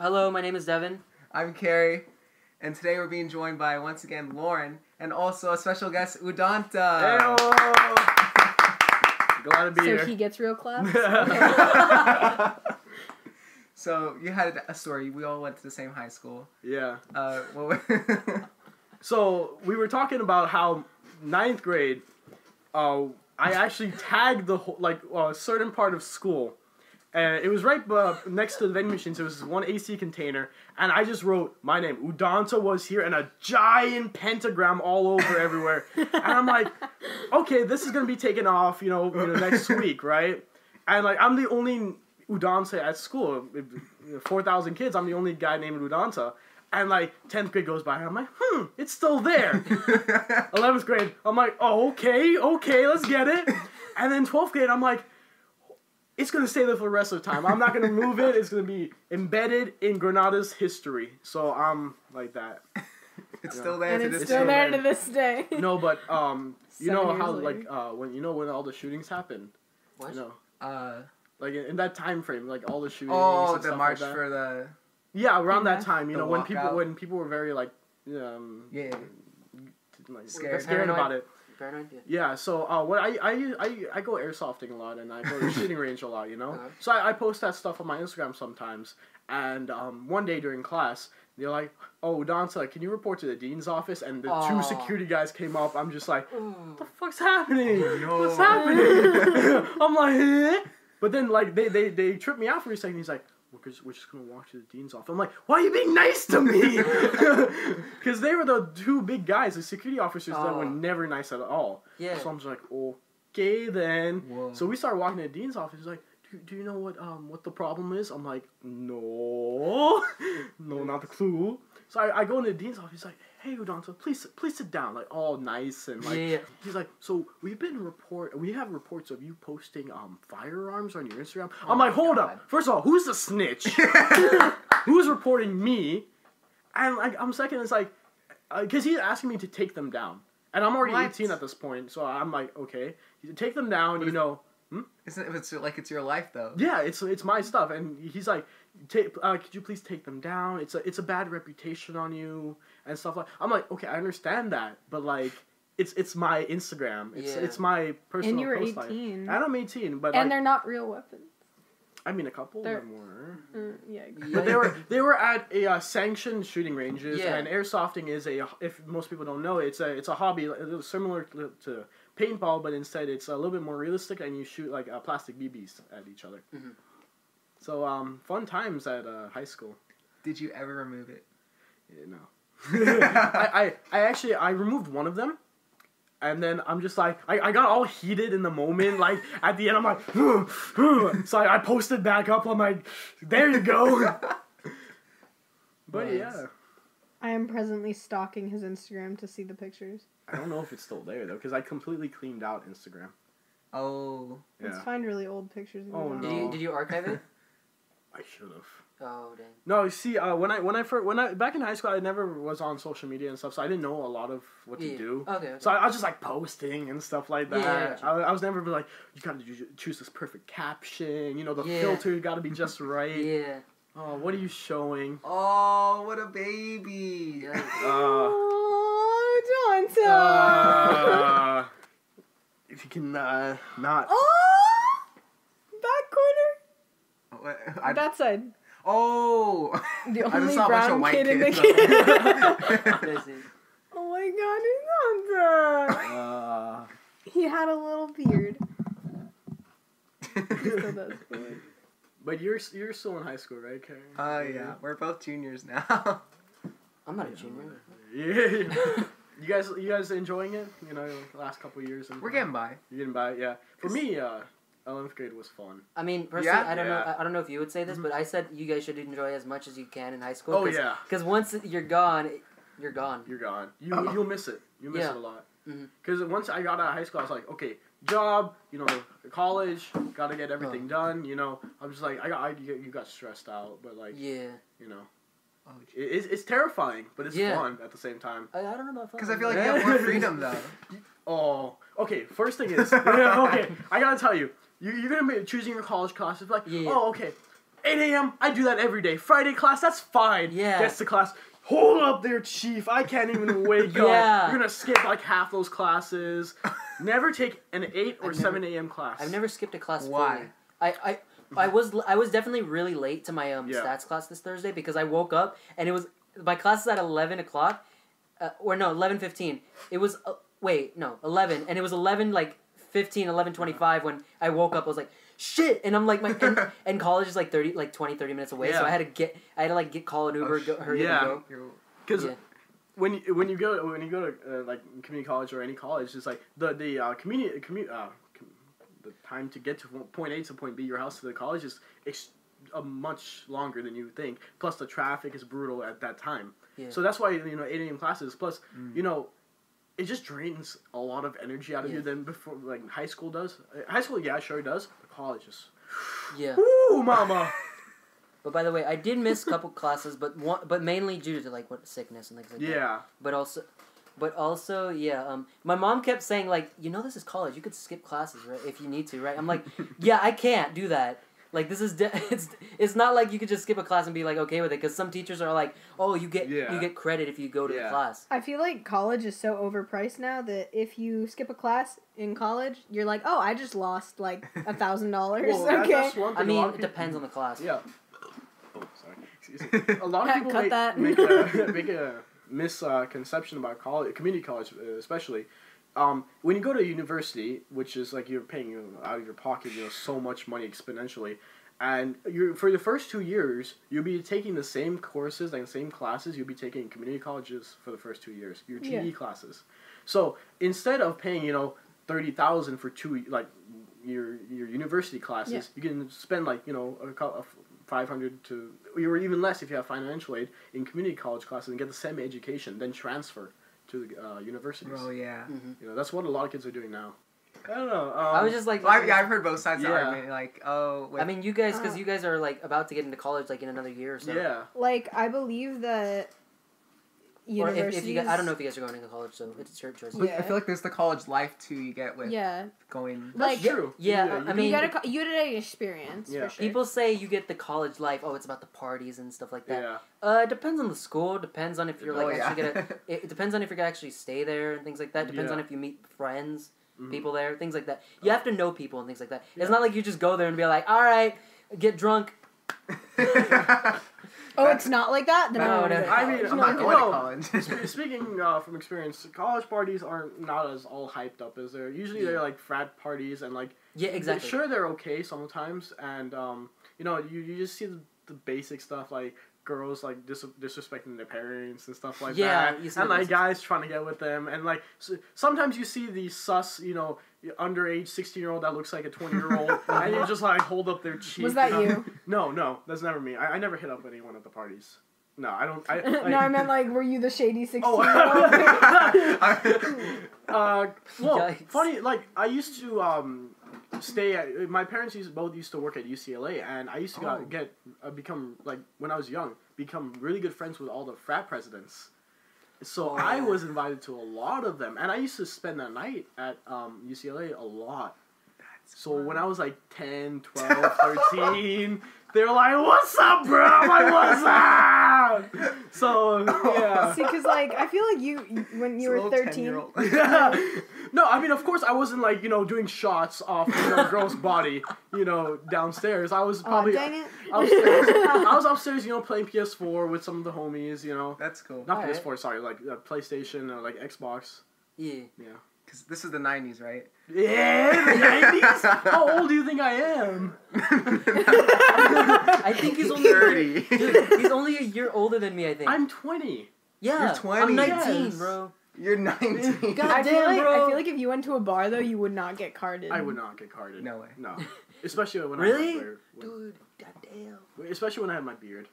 Hello, my name is Devin. I'm Carrie, and today we're being joined by once again Lauren and also a special guest Udanta. Hey! Glad to be here. So here. he gets real claps. so you had a story. We all went to the same high school. yeah. Uh, what wa- So we were talking about how ninth grade, uh, I actually tagged the whole like a certain part of school, and it was right uh, next to the vending machines. it was one AC container, and I just wrote my name. Udanta was here, and a giant pentagram all over everywhere. and I'm like, okay, this is gonna be taken off, you know, you know, next week, right? And like, I'm the only Udanta at school. Four thousand kids. I'm the only guy named Udanta. And like tenth grade goes by, and I'm like, hmm, it's still there. Eleventh grade, I'm like, oh, okay, okay, let's get it. And then twelfth grade, I'm like, it's gonna stay there for the rest of the time. I'm not gonna move it. It's gonna be embedded in Granada's history. So I'm like that. it's still there and to it's this still day. there to this day. No, but um, you Seven know how later. like uh when you know when all the shootings happened. What? You know, Uh, like in, in that time frame, like all the shootings. oh, and the stuff march like that. for the Yeah, around that time, you The know, when people walkout. when people were very like um yeah. like, Scared. scared about it. Paranoid? Yeah. Yeah, so uh, what I, I I I go airsofting a lot and I go to the shooting range a lot, you know. Okay. So I, I post that stuff on my Instagram sometimes. And um, one day during class, they're like, "Oh, Danza, can you report to the dean's office?" And the Aw. two security guys came up. I'm just like, "What the fuck's happening? no. What's happening?" I'm like, eh? but then like they they they tripped me out for a second. He's like. We're just, we're just gonna walk to the dean's office. I'm like, why are you being nice to me? Because they were the two big guys, the security officers that were Oh. never nice at all. Yeah. So I'm just like, okay then. Whoa. So we start walking to the dean's office. He's like, do, do you know what um what the problem is? I'm like, no, no, not the clue. So I, I go into the dean's office. He's like, hey Udanta, please please sit down. Like all nice and like. Yeah. He's like, so we've been report. We have reports of you posting um firearms on your Instagram. Oh I'm like, hold God. up. First of all, who's the snitch? who's reporting me? And like I'm second, it's like, because he's asking me to take them down, and I'm already What? 18 at this point, so I'm like, okay, take them down. You know, Isn't it, it's like it's your life though? yeah, it's it's my stuff, and he's like, take, uh, could you please take them down? It's a it's a bad reputation on you and stuff like. I'm like, okay, I understand that, but like. It's, it's my Instagram. It's Yeah. it's my personal. and you were post life. 18. And I'm 18, but and like, they're not real weapons. I mean, a couple of they're- them were. Mm, yeah. But they were they were at a uh, sanctioned shooting ranges, Yeah. and airsofting is a if most people don't know, it's a it's a hobby uh, it was similar to, to paintball, but instead it's a little bit more realistic, and you shoot like uh, plastic BBs at each other. Mhm. So um, fun times at uh, high school. Did you ever remove it? Yeah, no, I, I I actually I removed one of them. And then I'm just like, I, I got all heated in the moment. Like, at the end, I'm like, so I, I posted back up. I'm like, there you go. But Nice. yeah. I am presently stalking his Instagram to see the pictures. I don't know if it's still there though, because I completely cleaned out Instagram. Oh, Let's Yeah, find really old pictures. Of Oh, you. Did no. you did you archive it? I should have. Oh dang. No, you see, uh, when I when I first when I back in high school, I never was on social media and stuff, so I didn't know a lot of what Yeah. to do. Okay. So I, I was just like posting and stuff like that. Yeah. I, I was never like, you gotta choose this perfect caption. You know, the Yeah. filter got to be just right. Yeah. Oh, what are you showing? oh, what a baby! Yeah. Uh, Oh, Donta. uh, if you can uh, not. oh, back corner. What- I- that side. oh, The only saw a bunch of brown white kid in the kids. kid. Oh my god, he's Donta. Uh, He had a little beard. He still does. But, you're you're still in high school, right, Karen? Oh yeah, we're both juniors now. I'm not a junior. Yeah. you guys, you guys enjoying it? You know, like the last couple years. And we're getting by. You're getting by, yeah. For me, uh, eleventh grade was fun. I mean, personally, Yeah? I don't know. Yeah. I, I don't know if you would say this, mm-hmm. but I said you guys should enjoy as much as you can in high school. Oh cause, yeah, Because once you're gone, you're gone. you're gone. You Oh. you'll miss it. You miss Yeah. it a lot. Mm-hmm. Because once I got out of high school, I was like, okay, job, you know, college, got to get everything Oh. done. You know, I'm just like, I got, I, you you got stressed out, but like, Yeah. you know, Oh, it, it's, it's terrifying, but it's Yeah. fun at the same time. I, I don't know about fun. Because I feel like you have more freedom though. Oh, okay. First thing is, okay, I gotta tell you, you you're gonna be choosing your college classes. Like, Yeah. oh, okay, 8 a.m. I do that every day. Friday class, that's fine. Yeah. Gets to class. Hold up there, chief. I can't even wake up. Yeah. You're gonna skip like half those classes. Never take an 8 or I've 7 a.m. class. I've never skipped a class. Why? Fully. I, I I was I was definitely really late to my um Yeah. stats class this Thursday because I woke up and it was my class is at eleven o'clock, uh, or no eleven fifteen. It was uh, wait no eleven and it was eleven like 15, 11, 25 when I woke up. I was like shit and I'm like my and, and college is like thirty like 20, 30 minutes away so I had to get I had to like get call an Uber Oh, go, hurry yeah. and go. You're- Because Yeah. when you, when you go when you go to uh, like community college or any college, it's like the the uh, community commu- uh, com- the time to get to point A to point B, your house to the college is ex- a much longer than you think. Plus, the traffic is brutal at that time. Yeah. So that's why you know eight a.m. classes. Plus, Mm. you know, it just drains a lot of energy out of you than before like high school does. Uh, High school, yeah, sure it does. But college is, Yeah. woo, mama. But by the way, I did miss a couple classes, but one, but mainly due to like what sickness and things like that. yeah. But also, but also, yeah. Um, my mom kept saying like, you know, this is college. You could skip classes, right? If you need to, right? I'm like, yeah, I can't do that. Like this is de- it's it's not like you could just skip a class and be like okay with it because some teachers are like, oh, you get Yeah. you get credit if you go to Yeah. the class. I feel like college is so overpriced now that if you skip a class in college, you're like, oh, I just lost like a thousand dollars. Okay. that's one I thing. a mean, it people- depends on the class. Yeah. Oh, sorry. Excuse me. A lot of people Cut make, that. make a, make a misconception about college, community college uh, especially. Um, when you go to university, which is like you're paying you know, out of your pocket, you know, so much money exponentially, and you're for the first two years, you'll be taking the same courses and same classes you'll be taking in community colleges for the first two years, your GE Yeah. classes. So instead of paying, you know, thirty thousand for two like your your university classes, Yeah. you can spend like you know a five hundred to or even less if you have financial aid in community college classes and get the same education, then transfer to the uh, universities. Oh yeah. hmm You know that's what a lot of kids are doing now. I don't know. Um, I was just like, Well, I, yeah, I've heard both sides of the Yeah. argument. Like, oh, wait. I mean, you guys, because Uh. you guys are like about to get into college like in another year or so. yeah. Like I believe that Or if, if you guys, I don't know if you guys are going into college, so it's your choice. But I feel like there's the college life too you get with Yeah, going. That's Like- true. Yeah, you I mean- you gotta co- you gotta get experience Yeah. for sure. People say you get the college life. Oh, it's about the parties and stuff like that. yeah. Uh, it depends on the school. Depends on if you're like oh, yeah. actually gonna. It, it depends on if you're gonna actually stay there and things like that. Depends Yeah. on if you meet friends, Mhm. people there, things like that. You have to know people and things like that. Yeah. It's not like you just go there and be like, all right, get drunk. oh, it's not like that. Then No, I, no. I mean, I'm not you going to know, college. Speaking uh, from experience, college parties aren't not as all hyped up as they're usually they're like frat parties and like Yeah, exactly. Sure, they're okay sometimes, and um, you know, you, you just see the, the basic stuff like girls like dis- disrespecting their parents and stuff like Yeah, that, you and like guys trying to get with them, and like s sometimes you see the sus, you know, underage sixteen year old that looks like a twenty year old, and you just like hold up their cheek. Was that know? you? No, no, that's never me. I, I never hit up anyone at the parties. No, I don't. I, like, no, I meant like, were you the shady sixteen Oh. year uh, well, Yikes. funny. Like I used to um, stay at. My parents used both used to work at UCLA, and I used to Oh. get uh, become like when I was young, become really good friends with all the frat presidents. So Oh. I was invited to a lot of them, and I used to spend the night at um, UCLA a lot. So when I was like 10, 12, 13, they were like, "What's up, bro?" I'm like, "What's up?" So yeah. See, because like I feel like you you- when you were thirteen. no, I mean, of course, I wasn't like you know doing shots off you know, a girl's body, you know, downstairs. I was Oh probably dang it! upstairs. I was upstairs, you know, playing PS4 with some of the homies, you know, That's cool. not Alright. PS4, sorry, like uh, PlayStation or like Xbox. Yeah. Yeah. Because this is the 90s, right? Yeah, the nineties. How old do you think I am? I think he's only 30. Dude, he's only a year older than me. I think. I'm 20. yeah, You're 20. I'm 19, Yes. bro. You're 19. God I feel damn, like bro. I feel like if you went to a bar though, you would not get carded. I would not get carded. No way. No, especially when I Really? had beard. Dude, goddamn. Especially when I had my beard.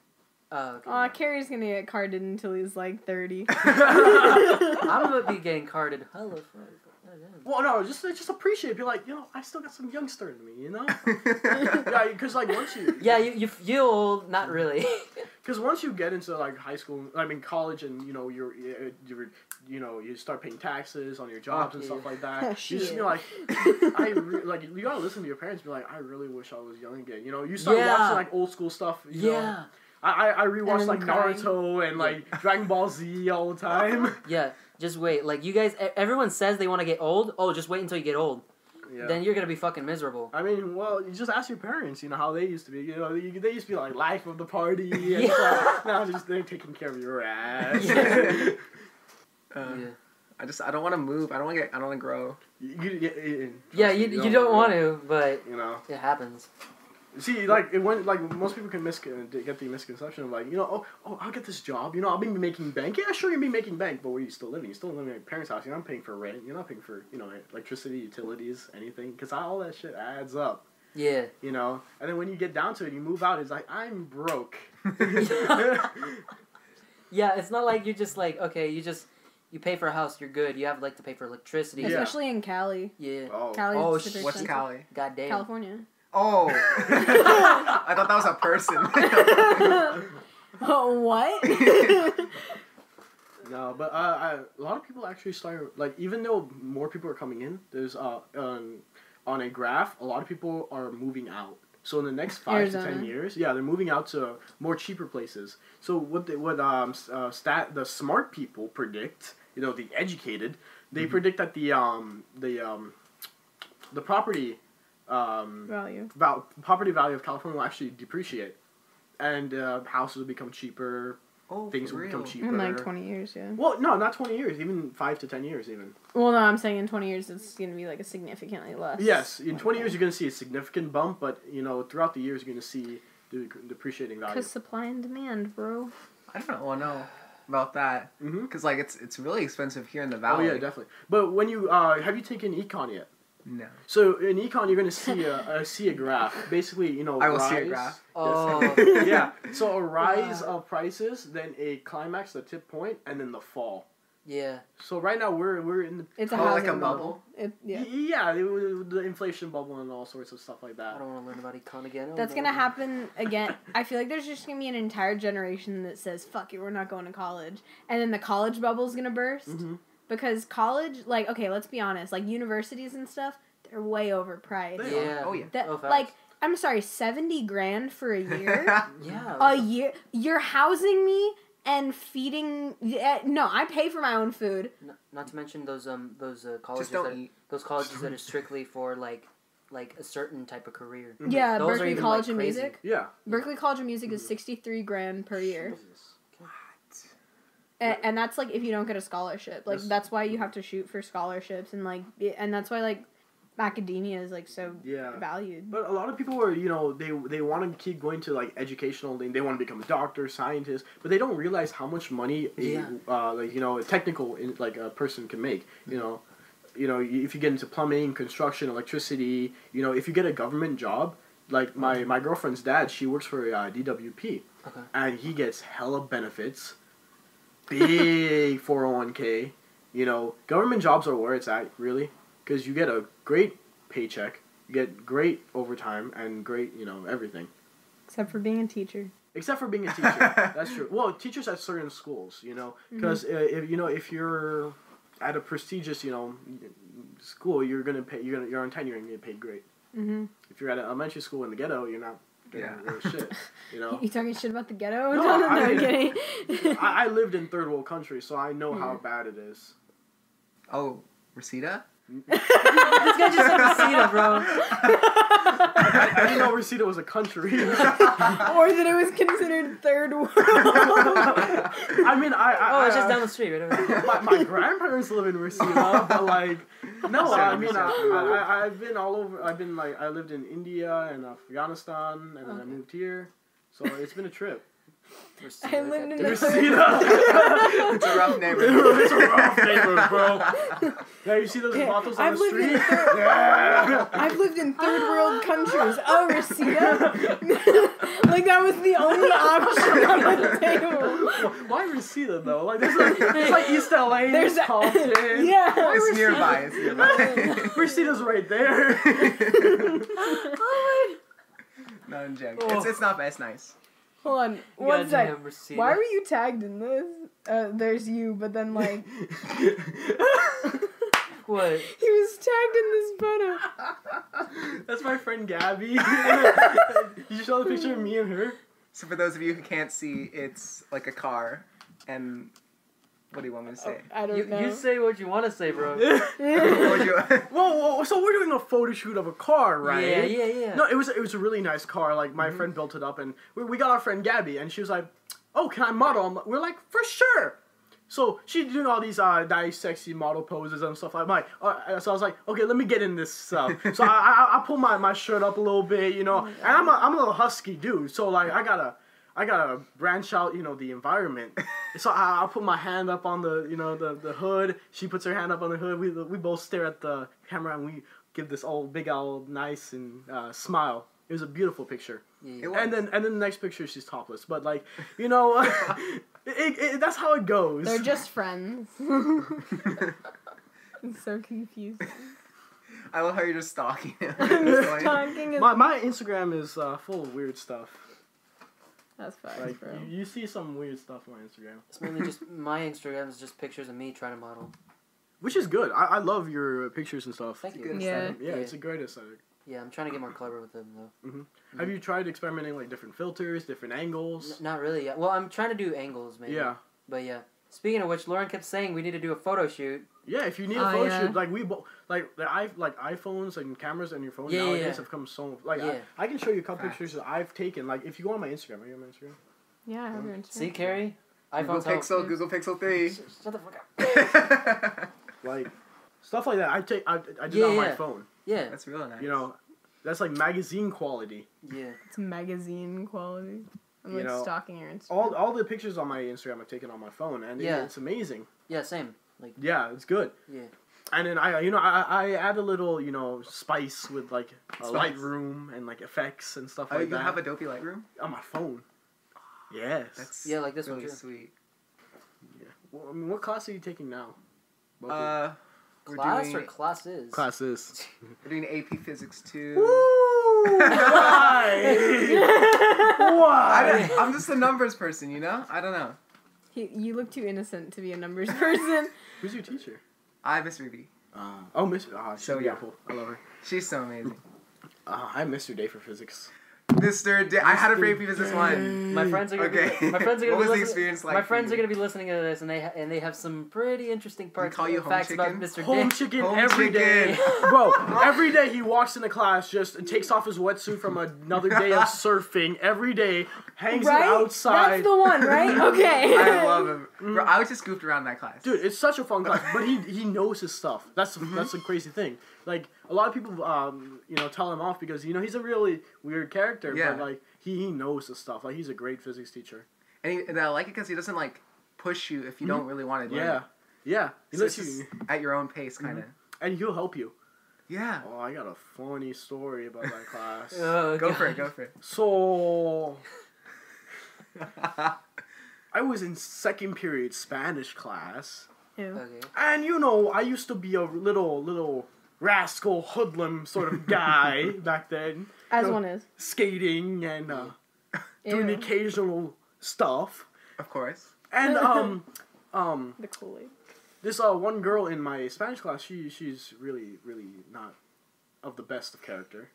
Oh, okay. Aw, Carrie's gonna get carded until he's like thirty. I'm gonna be getting carded. Hello, fuck. Damn. Well, no, just just appreciate. Be like, you know, I still got some youngster in me, you know. yeah, because like once you Yeah, you, you feel old, not really. Because once you get into like high school, I mean college, and you know you're you're you know you start paying taxes on your jobs and yeah. stuff like that. You just shit. be like, I re- like you gotta listen to your parents. Be like, I really wish I was young again. You know, you start Yeah. watching like old school stuff. You Know? yeah. I I, I rewatch like crying. Naruto and like Dragon Ball Z all the time. Yeah, just wait. Like you guys, e- everyone says they want to get old. Oh, just wait until you get old. yeah. Then you're gonna be fucking miserable. I mean, well, you just ask your parents, you know, how they used to be. You know, they, they used to be like life of the party. And Yeah. stuff. Now just they're taking care of your ass. Yeah. Uh, yeah, I just I don't want to move. I don't want to get. I don't want to grow. you, you, you- yeah. trust You, me, you don't want to, but You know, it happens. See, like it went like most people can mis- uh, get the misconception of like, you know, oh, oh, I'll get this job. You know, I'll be making bank. Yeah, sure, you'll be making bank, but where you still living? You're still living at your parents' house. You're not paying for rent. You're not paying for you know electricity, utilities, anything, because all that shit adds up. Yeah. You know, and then when you get down to it, you move out. It's like I'm broke. Yeah, it's not like you're just like okay, you just you pay for a house, you're good. You have like to pay for electricity. Yeah. Especially in Cali. Yeah. oh. Cali Oh, sh- What's. Cali? God damn. California. Oh, I thought that was a person. oh, what? No, but uh, I, a lot of people actually start like even though more people are coming in, there's uh um, on a graph, a lot of people are moving out. So in the next five to ten years, yeah, they're moving out to more cheaper places. So what they, what um uh, stat the smart people predict, you know, the educated, they predict that the um the um the property um Value. val- property value of California will actually depreciate, and uh, houses will become cheaper, oh, things for will become real? cheaper. In like 20 years, yeah. Well, no, not twenty years. Even five to ten years, even. Well, no, I'm saying in 20 years it's going to be like a significantly less. Yes, in twenty years you're gonna see a significant bump, but you know throughout the years you're gonna see the depreciating value. Because supply and demand, bro. I don't know, know about that Mm-hmm. because like it's it's really expensive here in the Oh valley. yeah, definitely. But when you have you taken econ yet? No. So in econ you're gonna see a, a see a graph. Basically, you know, I will rise, see a graph. Oh. Yeah. So a rise Wow. of prices, then a climax, the tip point, and then the fall. Yeah. So right now we're we're in the It's a Oh, like a bubble? It, yeah. yeah the, the inflation bubble and all sorts of stuff like that. I don't want to learn about econ again. Oh, That's gonna happen again. I feel like there's just gonna be an entire generation that says, "Fuck it, we're not going to college," and then the college bubble's gonna burst Mhm. Because college, like, okay, let's be honest, like universities and stuff, they're way overpriced. They Yeah. Oh yeah. That Oh, like, I'm sorry, seventy grand for a year. Yeah. a year, you're housing me and feeding. Yeah, no, I pay for my own food. N- not to mention those um those uh, colleges Just don't that eat. those colleges that are strictly for like like a certain type of career. Mhm. Yeah, Those are Berklee even, College like, of crazy. Music. Yeah. Berklee College of Music is sixty three grand per year. What? And, and that's like if you don't get a scholarship like Yes. that's why you have to shoot for scholarships and like and that's why like academia is like so Yeah. valued But a lot of people are, you know, they they want to keep going to like educational. They, they want to become a doctor, scientist, but they don't realize how much money a Yeah. uh, like you know a technical in, like a person can make. You know, you know if you get into plumbing, construction, electricity. You know, if you get a government job, like my my girlfriend's dad, she works for uh, DWP, Okay. and he gets hella benefits, big four hundred one k. You know, government jobs are where it's at really, because you get a great paycheck, you get great overtime, and great you know everything. except for being a teacher Except for being a teacher, that's true. Well, teachers at certain schools, you know, because if you know if you're at a prestigious you know school, you're gonna pay. You're gonna you're on tenure and you get paid great. mm-hmm. If you're at an elementary school in the ghetto, you're not getting Yeah. real shit. You know. you talking shit about the ghetto No, no no, I- I'm kidding I, I lived in third world country, so I know how Mhm. bad it is. Oh, Reseda? This guy just said Reseda, bro. I, I didn't know Reseda was a country. or that it was considered third world I mean, I, I Oh, it's I- just uh, down the street, right my, my grandparents live in Reseda, but like, no, Sorry, I mean, I, sorry. I, I, I've been all over. I've been like, I lived in India and Afghanistan, and then I moved here. So it's been a trip. Reseda, I lived in goddamn. the third Reseda. it's a rough neighborhood. it's a rough neighborhood, bro. Now you see those Yeah, vatos on I've the street? third- Yeah. I've lived in third world countries. Oh, Reseda? like that was the only option on the table. Why Reseda though? Like, there's like, it's like East LA, There's there's a- Compton. yeah. It's nearby. It's nearby. Reseda's right there. oh my. no, I'm joking. Oh. It's, it's not bad. It's nice. My. Hold on. One sec. Goddamn Reseda. Why were you tagged in this? Uh, there's you, but then like What? he was tagged in this photo. That's my friend Gabby. you show the picture of me and her. So for those of you who can't see, it's like a car, and what do you want me to say? I don't You, know. you say what you want to say, bro. What would you- Whoa, whoa! So we're doing a photo shoot of a car, right? Yeah, yeah, yeah. No, it was it was a really nice car. Like my friend built it up, and we, we got our friend Gabby, and she was like, "Oh, can I model?" I'm like- we're like, "For sure." So she's doing all these uh, nice, sexy model poses and stuff like that. Uh, so I was like, "Okay, let me get in this stuff." so I, I I pull my, my shirt up a little bit, you know, and I'm a, I'm a little husky dude, so like I gotta. I gotta branch out, you know, the environment. so I, I put my hand up on the, you know, the, the hood. She puts her hand up on the hood. We, we both stare at the camera and we give this old big old nice and uh, smile. It was a beautiful picture. Yeah. And then and then the next picture she's topless. But like you know, it, it, that's how it goes. They're just friends. it's so confusing. I love how you're just stalking him. I'm talking my my Instagram is uh, full of weird stuff. That's facts, Like bro. you, you see some weird stuff on Instagram, It's mainly just my Instagram is just pictures of me trying to model. which is good. I, I love your pictures and stuff. Thank you. Good Yeah. Yeah, Yeah. it's a great aesthetic. Yeah, I'm trying to get more clever with them though. Mm-hmm. Mm-hmm. Have you tried experimenting like different filters, different N- angles? not really yet. Well, I'm trying to do angles, maybe. Yeah. But yeah. Speaking of which, Lauren kept saying we need to do a photo shoot. Yeah, if you need a Oh, photo yeah. shoot, like we bo- like the i like iPhones and cameras and your phone Yeah, yeah, nowadays yeah. have come so like Yeah. I, I can show you a couple Facts. pictures that I've taken. Like if you go on my Instagram, are you on my Instagram? Yeah, I have your Instagram. See, Carrie? Google iPhone's help. Pixel, Google Pixel 3. Shut the fuck up. Like stuff like that. I take I, I did Yeah, on my phone. Yeah. That's real nice. You know, that's like magazine quality. Yeah. It's magazine quality. I'm You like know, stalking your Instagram. All all the pictures on my Instagram I've taken on my phone, and it- Yeah. it's amazing. Yeah, same. Like, Yeah, it's good. yeah. And then I, you know, I, I add a little, you know, spice with like a Spice. Lightroom and like effects and stuff Oh, like you that You have Adobe Lightroom? on my phone. Yes. That's Yeah, like this one really too. sweet. Well, I mean, what class are you taking now? Both of you? Uh, we're Class doing, or classes? classes. We're doing AP Physics 2. Why? Why? I'm just a numbers person, you know? I don't know. He, you look too innocent to be a numbers person. Who's your teacher? I miss Ruby. Uh, oh, Miss. Ah, she's So, yeah. beautiful. I love her. She's so amazing. Uh, I missed her day for physics. Mr. I had a for AP Physics 1. My friends are gonna Okay. be. My friends are gonna what be was the experience like? my friends are gonna be listening to this, and they ha- and they have some pretty interesting parts. call you home facts chicken? about Mr. Home Dick. chicken Home every day, chicken. Bro, every day he walks into class, just takes off his wetsuit from another day of surfing. Every day, hangs right? it outside. That's the one, right? Okay. I love him. Bro, I was just goofed around that class. Dude, it's such a fun class, but he he knows his stuff. That's Mm-hmm. that's the crazy thing. Like a lot of people, um, you know, tell him off because you know he's a really weird character. Yeah. But like he, he knows the stuff. Like he's a great physics teacher. And, he, and I like it because he doesn't like push you if you don't really want to. Mm-hmm. Yeah, yeah. He So lets you, at your own pace, kind of. and he'll help you. Yeah. Oh, I got a funny story about my class. Oh, Go God. for it. Go for it. So I was in second period Spanish class. Ew. Okay. And you know, I used to be a little little rascal hoodlum sort of guy back then, As No. one is. skating and uh, doing the occasional stuff. of course. And um um The Kool Aid. this uh one girl in my Spanish class, she she's really really not of the best of character.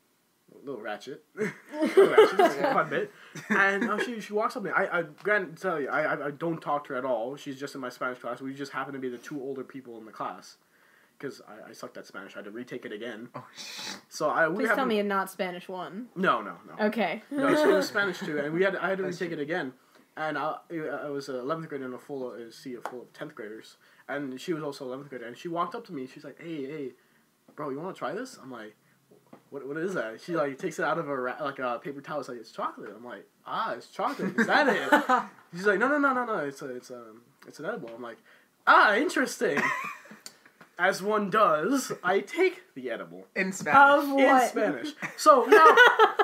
A little ratchet, little ratchet, just quite a bit. And uh, she she walks up to me. I I granted tell you, I, I I don't talk to her at all. She's just in my Spanish class. We just happen to be the two older people in the class. Because I, I sucked at Spanish, I had to retake it again. Oh, shit. So I we Please happen- tell me you're not Spanish one. No, no, no. Okay. No, she was Spanish too, and we had I had to That's retake it again. And I, I was an eleventh grader in a full a sea of full of tenth graders, and she was also eleventh grader. And she walked up to me. She's like, "Hey, hey, bro, you want to try this?" I'm like, "What? What is that?" She like takes it out of a ra- like a paper towel. It's like it's chocolate. I'm like, "Ah, it's chocolate. Is that it?" She's like, "No, no, no, no, no. It's a, it's um, it's an edible." I'm like, "Ah, interesting." as one does, I take the edible In Spanish. Of in? Spanish. So now,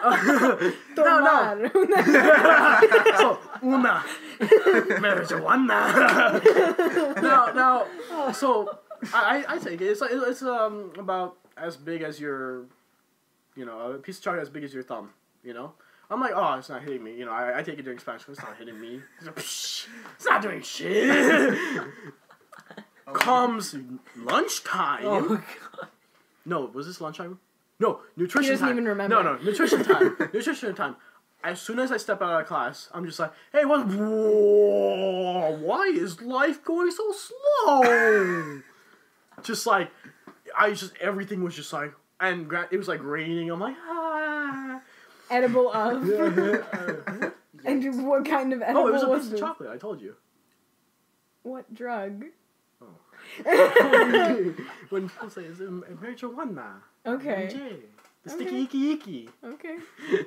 no, no. So una marijuana. now, now, so I, I I take it. It's like it's um about as big as your, you know, a piece of chocolate as big as your thumb. You know. I'm like, oh, it's not hitting me. You know, I, I take it during Spanish. It's not hitting me. It's not doing shit. Comes lunchtime. Oh god. No, was this lunchtime? No, He nutrition doesn't time. even remember. No, no, nutrition time. nutrition time. As soon as I step out of class, I'm just like, hey, what? Whoa, why is life going so slow? just like, I just everything was just like, and it was like raining. I'm like, ah. Edible of. and what kind of edible oh, it was a was piece of chocolate. I told you. What drug? when people say it's a marijuana, Okay. MJ, the Okay. sticky icky icky. Okay.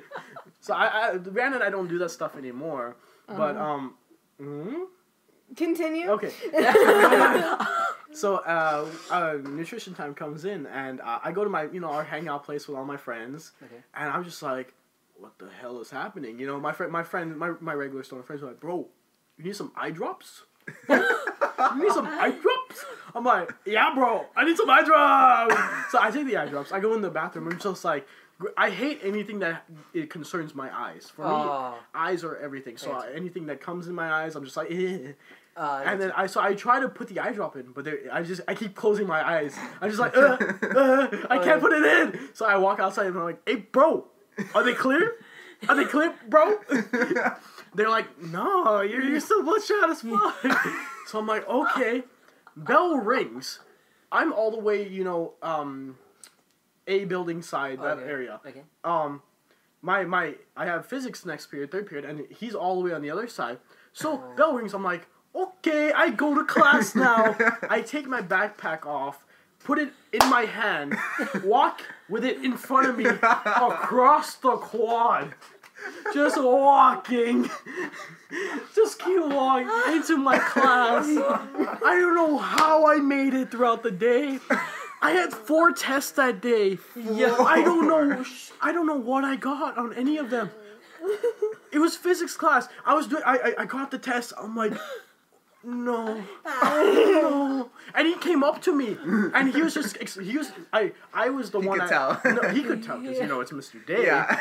So I, I, granted, I don't do that stuff anymore. But Uh-huh. um, mhm. Continue. okay. so uh, uh, nutrition time comes in, and uh, I go to my, you know, our hangout place with all my friends, Okay. and I'm just like, what the hell is happening? You know, my friend, my friend, my my regular store friends are like, bro, you need some eye drops. you need some eye drops? I'm like, yeah, bro, I need some eye drops. so I take the eye drops. I go in the bathroom. I'm just like, I hate anything that it concerns my eyes. For me, Oh. eyes are everything. So I, anything that comes in my eyes, I'm just like, eh. Uh, And then I so I try to put the eye drop in, but there I just I keep closing my eyes. I'm just like, uh, uh, I Oh, can't put it in. So I walk outside and I'm like, hey, bro, are they clear? Are they clear, bro? They're like, no, you're, you're still bloodshot as fuck. so I'm like, okay. Bell rings. I'm all the way, you know, um, A building side, that okay. area. Okay. Um, my my I have physics next period, third period, and he's all the way on the other side. So Oh. bell rings. I'm like, okay, I go to class now. I take my backpack off, put it in my hand, walk with it in front of me across the quad. Just walking. Just keep walking into my class. I don't know how I made it throughout the day. I had four tests that day. Yeah. I don't know. I don't know what I got on any of them. It was physics class. I was doing. I I, I got the test. I'm like, no, no. And he came up to me, and he was just, he was. I I was the He one. could that- tell. No, he could tell because you know it's Mr. Day. yeah.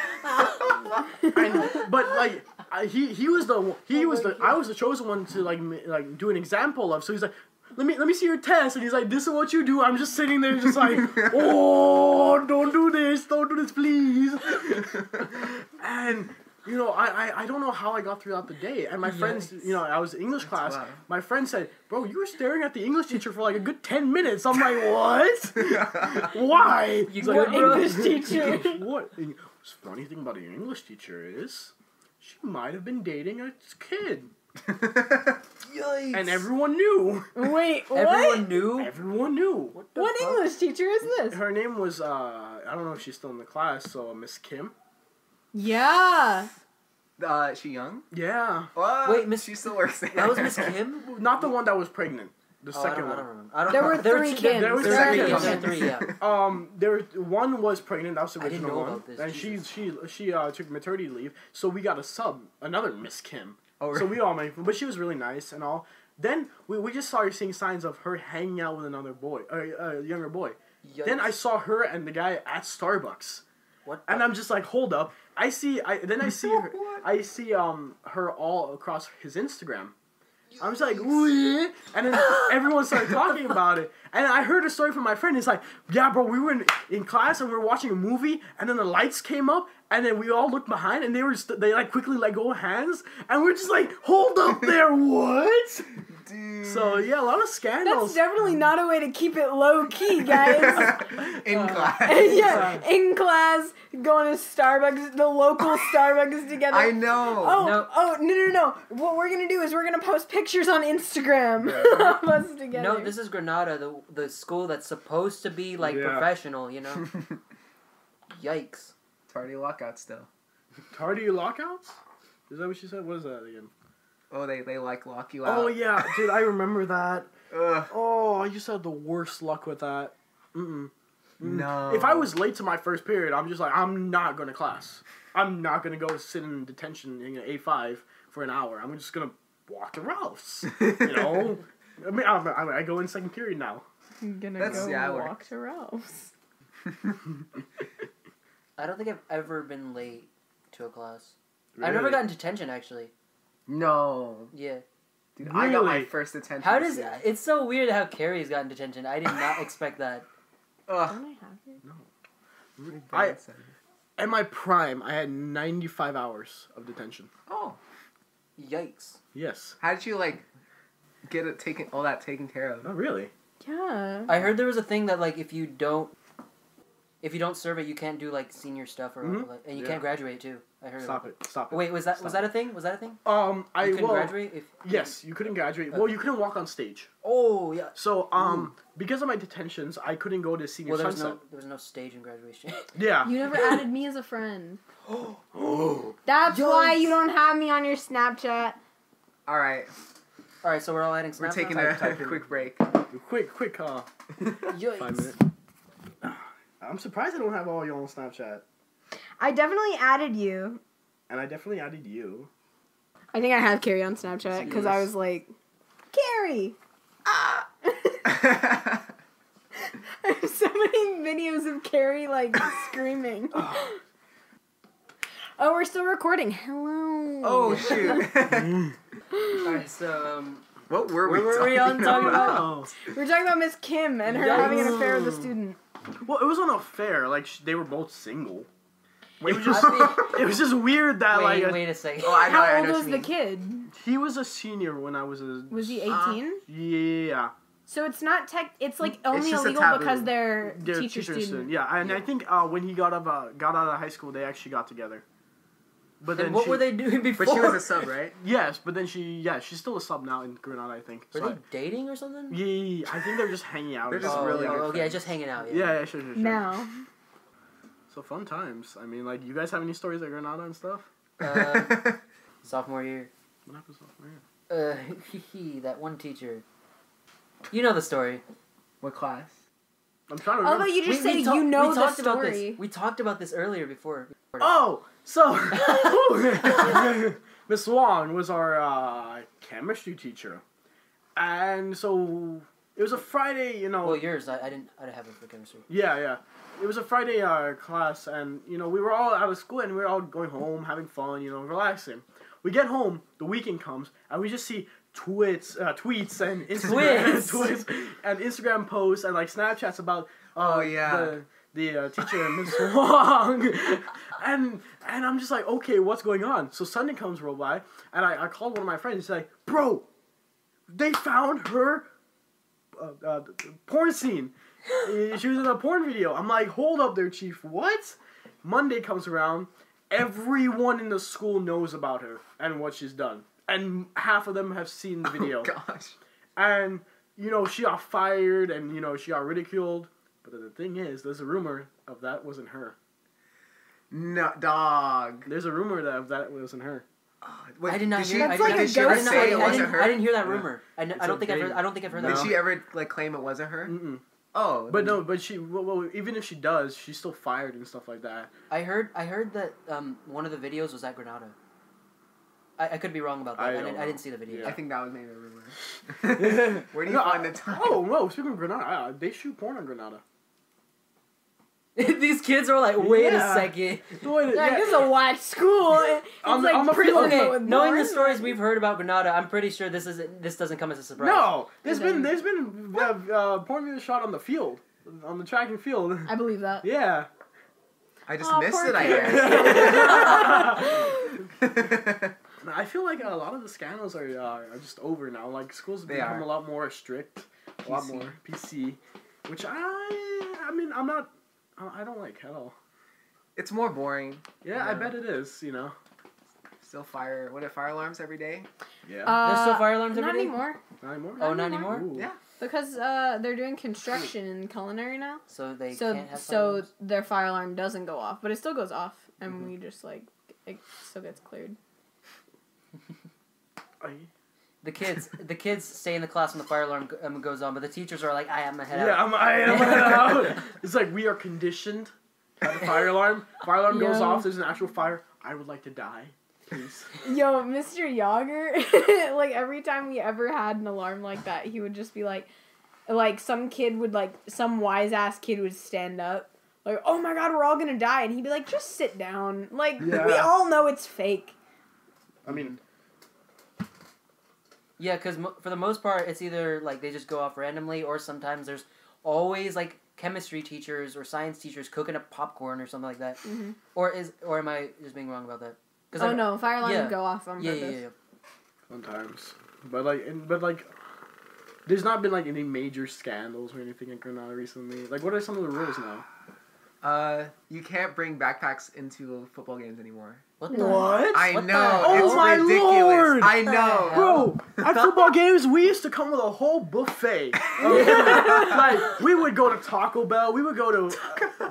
And, but like I, he he was the he was the I was the chosen one to like m- like do an example of. So he's like, let me let me see your test, and he's like, this is what you do. I'm just sitting there, just like, oh, don't do this, don't do this, please. and you know, I, I I don't know how I got throughout the day. And my friends, you know, I was in English class. wild. My friend said, bro, you were staring at the English teacher for like a good ten minutes. I'm like, what? Why? You He's like, bro? English teacher. what? The funny thing about an English teacher is she might have been dating a kid, Yikes. and everyone knew. Wait, what? Everyone knew. Everyone knew. What, the What fuck? English teacher is this? Her name was uh, I don't know if she's still in the class. So Miss Kim. Yeah. Uh, is she young? Yeah, What? Wait, Miss- She still works there. That was Miss Kim. not the one that was pregnant. The Oh, I second don't, I one. don't remember. I don't There know. were three two- kids. There was There were three three kids. kids. Three, yeah. Um, there one was pregnant. That was the I didn't original know one, about this, and she Jesus. she she uh, took maternity leave. So we got a sub, another Miss Kim. Oh, So we all made, but she was really nice and all. Then we, we just started seeing signs of her hanging out with another boy, a uh, uh, younger boy. Then I saw her and the guy at Starbucks, What? and I'm just like, hold up. I see. I then I see her. I see um her all across his Instagram. I'm just like, and then everyone started talking about it. And I heard a story from my friend. He's like, yeah, bro, we were in, in class and we were watching a movie, and then the lights came up, and then we all looked behind, and they were st- they like quickly let go of hands, and we're just like, hold up there, what? Dude. So yeah, a lot of scandals. That's definitely not a way to keep it low key, guys. in uh, class. yeah, in class, going to Starbucks, the local Starbucks together. I know. Oh, No. oh, no, no, no. What we're gonna do is we're gonna post pictures on Instagram of us together. No, this is Granada, the the school that's supposed to be like Yeah. professional. You know. Yikes. Tardy lockout still. Tardy lockouts? Is that what she said? What is that again? Oh, they they like lock you oh, out. Oh yeah, dude, I remember that. Ugh. Oh, I used to have the worst luck with that. Mm-mm. No. If I was late to my first period, I'm just like, I'm not going to class. I'm not going to go sit in detention in A five for an hour. I'm just going to walk to Ralph's. You know, I mean, I, I, I go in second period now. I'm gonna That's- go yeah, walk to Ralph's. I don't think I've ever been late to a class. I've Really? never gotten detention actually. no, Yeah. dude, I got my Really? first attention. How does this year. it's so weird how Carrie's gotten detention? I did not expect that. Ugh. Don't I have it? I, at my prime, I had 95 hours of detention. oh, Yikes. Yes. how did you like get it taken? All that taken care of? Oh, really? Yeah. I heard there was a thing that like if you don't if you don't serve it, you can't do like senior stuff or Mhm. like, and you Yeah. can't graduate too. I heard. Stop about it. Stop it. Wait, was that was that a thing? Was that a thing? Um, I You couldn't well, graduate if. yes, you couldn't graduate. Well, you couldn't walk on stage. Oh yeah. So, um, because of my detentions, I couldn't go to senior Well, there was no there was no stage in graduation. Yeah. You never added me as a friend. Oh. That's Yikes. why you don't have me on your Snapchat. All right, All right, so we're all adding. we're taking now? a Type- type in. quick break. Quick, quick, call. Yikes. five minutes. I'm surprised I don't have all y'all on Snapchat. I definitely added you. And I definitely added you. I think I have Carrie on Snapchat because I was like, Carrie. Ah. I have so many videos of Carrie like screaming. Oh, we're still recording. Hello. oh shoot! All right, so um, what were we? Were we on talking about? Oh. We're talking about Miss Kim and her having an affair with a student. Well, it was an affair. Like sh- they were both single. Wait, It was just, it was just weird that wait, like wait a second. Oh, I know. How I old know was the kid? he was a senior when I was a. Was he Uh, 18? Yeah, So it's not tech. It's like only just a illegal because they're, they're teacher, teacher student. student. Yeah, and I think uh, when he got up, uh, got out of high school, they actually got together. But then And what she, were they doing before? But she was a sub, right? Yes, but then she, yeah, she's still a sub now in Granada, I think. Were So they I- dating or something? yeah, yeah, yeah, I think they're just hanging out. They're just oh, really yeah, good yeah, just hanging out. Yeah. Yeah, yeah, sure, sure, sure. Now. So fun times. I mean, like, you guys have any stories at Granada and stuff? Uh, sophomore year. What happened sophomore year? Uh, hee, that one teacher. You know the story. what class? I'm trying to Although you just We- say we talk- you know we the talked about story. this. We talked about this earlier before. Oh, so Miss Wong was our uh, chemistry teacher, and so it was a Friday. You know, Well, yours. I, I didn't. I didn't have it for chemistry. Yeah, yeah. It was a Friday uh, class, and you know we were all out of school, and we were all going home, having fun, you know, relaxing. We get home, the weekend comes, and we just see tweets, uh, tweets, and Instagram, tweets, and Instagram posts, and like Snapchats about uh, Oh, yeah. the the uh, teacher, Miss Wong, and and I'm just like, okay, what's going on? So Sunday comes roll by, and I, I called one of my friends. He's like, bro, they found her uh, uh, porn scene. Uh, she was in a porn video. I'm like, hold up there, chief. What? Monday comes around. Everyone in the school knows about her and what she's done, and half of them have seen the video. Oh, gosh. and you know, she got fired, and you know, she got ridiculed. But the thing is, there's a rumor of that wasn't her. No, dog. There's a rumor that of that wasn't her. Wait, I did not did hear. She, I That's did like a did she I ever did not- say I it wasn't her? I didn't hear that Yeah. rumor. I, n- It's I don't think I've heard. I don't think I've heard that. Did she ever like claim it wasn't her? Mm-mm. Oh, But no, but she well, well, even if she does, she's still fired and stuff like that. I heard. I heard that um, one of the videos was at Granada. I, I could be wrong about that. I I, don't didn't, I know. didn't see the video. I think that was maybe a rumor. Where do you No, find the time? Oh no! Speaking of Granada, uh, they shoot porn on Granada. These kids are like, wait Yeah. a second. Wait, Yeah, yeah. this is a whack school. It's I'm- like I'm a- prison okay, with Knowing the porn. stories we've heard about Granada, I'm pretty sure this is this doesn't come as a surprise. No, there's And been there's been uh, uh, porn videos shot on the field, on the track and field. I believe that. yeah. I just Aw, missed poor it, I guess. I feel like a lot of the scandals are uh, are just over now. Like schools have become are. a lot more strict, a lot more PC, which I I mean I'm not I I don't like at all. it's more boring. Yeah, I bet it is. You know. Still fire. What are fire alarms every day? Yeah. There's still Uh, fire alarms every day. Not every day? anymore. not anymore. Oh, not anymore? anymore. Ooh. Yeah. Because uh, they're doing construction in culinary now. So they so can't have so their fire alarm doesn't go off, but it still goes off, and Mm-hmm. we just like it still gets cleared. I, The kids, the kids stay in the class when the fire alarm go- um, goes on, but the teachers are like, "I am head yeah, out." I'm, I am. out. it's like we are conditioned. By the fire alarm. Fire alarm goes Yeah. off. There's an actual fire. I would like to die, please. Yo, Mr. Yager, like every time we ever had an alarm like that, he would just be like, like some kid would like some wise ass kid would stand up, like, oh my god, we're all gonna die, and he'd be like, just sit down. Like we all know it's fake. I mean, Yeah, because mo- for the most part, it's either like they just go off randomly, or sometimes there's always like chemistry teachers or science teachers cooking up popcorn or something like that. Mhm. Or is or am I just being wrong about that? Oh I've- no, fire alarms yeah. go off on Yeah, purpose. yeah, yeah. sometimes, but like, and, but like, there's not been like any major scandals or anything in Granada recently. Like, what are some of the rules now? Uh, you can't bring backpacks into football games anymore. What the? What? I What know. hell? Oh it's Oh my ridiculous. lord! I know. Bro, at football games, we used to come with a whole buffet. like, we would go to Taco Bell, we would go to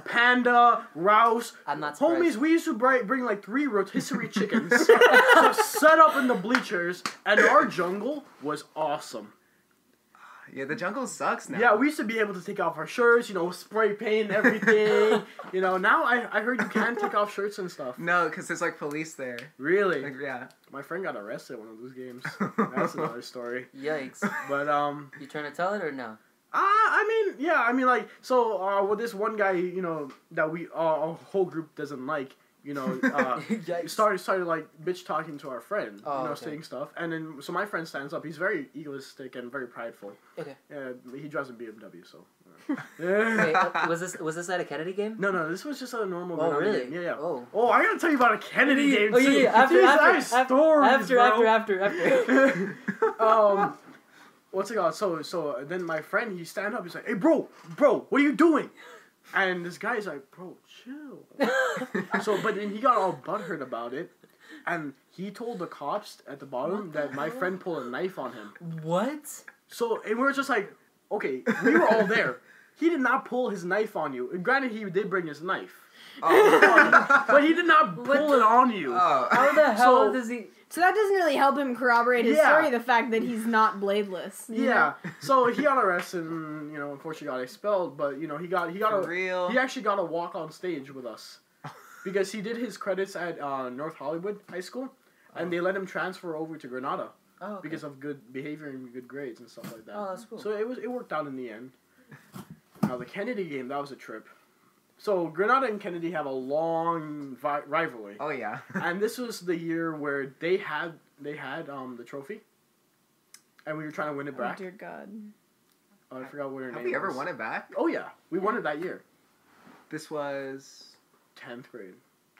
Panda, Rouse. I'm not surprised. Homies, we used to bring, bring like three rotisserie chickens to set up in the bleachers, and our jungle was awesome. Yeah, the jungle sucks now. Yeah, we used to be able to take off our shirts, you know, spray paint everything. you know, now I, I heard you can take off shirts and stuff. No, because there's like police there. Really? Like, yeah. My friend got arrested at one of those games. That's another story. Yikes! But um You trying to tell it or no? Ah, I mean, yeah, I mean, like, so, uh, with this one guy, you know, that we, uh, our whole group doesn't like, you know, uh, started, started, like, bitch talking to our friend, Oh, you know, okay. saying stuff, and then, so my friend stands up, he's very egoistic and very prideful. Okay. Uh, he drives a BMW, so. Wait, uh, was this was this at a Kennedy game? no, no, this was just a normal Oh really? game. Yeah, yeah. Oh. Oh, I gotta tell you about a Kennedy game, Oh yeah, yeah. After Jeez, after after stories, after, bro. after after after. um, what's it called? So, so then my friend, he stand up. He's like, "Hey, bro, bro, what are you doing?" And this guy's like, "Bro, chill." so, but then he got all butthurt about it, and he told the cops at the bottom the that my hell? friend pulled a knife on him. what? So, and we were just like, "Okay, we were all there." He did not pull his knife on you. And granted, he did bring his knife, Oh. but he did not pull the- it on you. oh. How the hell So- does he? So that doesn't really help him corroborate his Yeah. story. The fact that he's not bladeless. Yeah. So he got arrested and you know unfortunately got expelled, but you know he got he got For a real. he actually got a walk on stage with us because he did his credits at uh, North Hollywood High School, and they let him transfer over to Granada Oh, okay. because of good behavior and good grades and stuff like that. Oh, that's cool. So it was it worked out in the end. Now the Kennedy game that was a trip. So Granada and Kennedy have a long vi- rivalry, Oh yeah. and this was the year where they had they had um the trophy, and we were trying to win it Oh back. dear God. Oh, I forgot what her Have name we ever was. won it back? Oh yeah, we won it that year. This was. Tenth grade,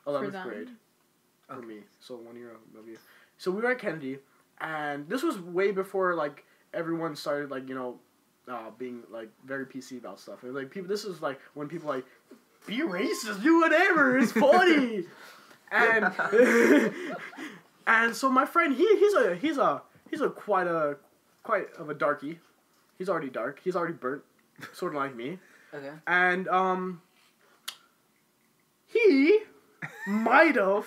eleventh them. grade for Okay. me. So one year above you. So we were at Kennedy, and this was way before like everyone started like you know, uh, being like very PC about stuff. And, like people, this is like when people like be racist, do whatever, it's funny. and and so my friend, he he's a he's a he's a quite a quite of a darky. He's already dark. He's already burnt, sort of like me. Okay. And um he might have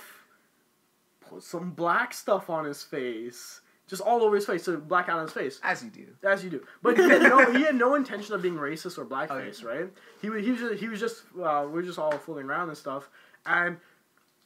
put some black stuff on his face. Just all over his face, so black out on his face. As you do. As you do. But he had no, he had no intention of being racist or Oh, blackface, yeah. right? He, he was just, he was just uh, we were just all fooling around and stuff. And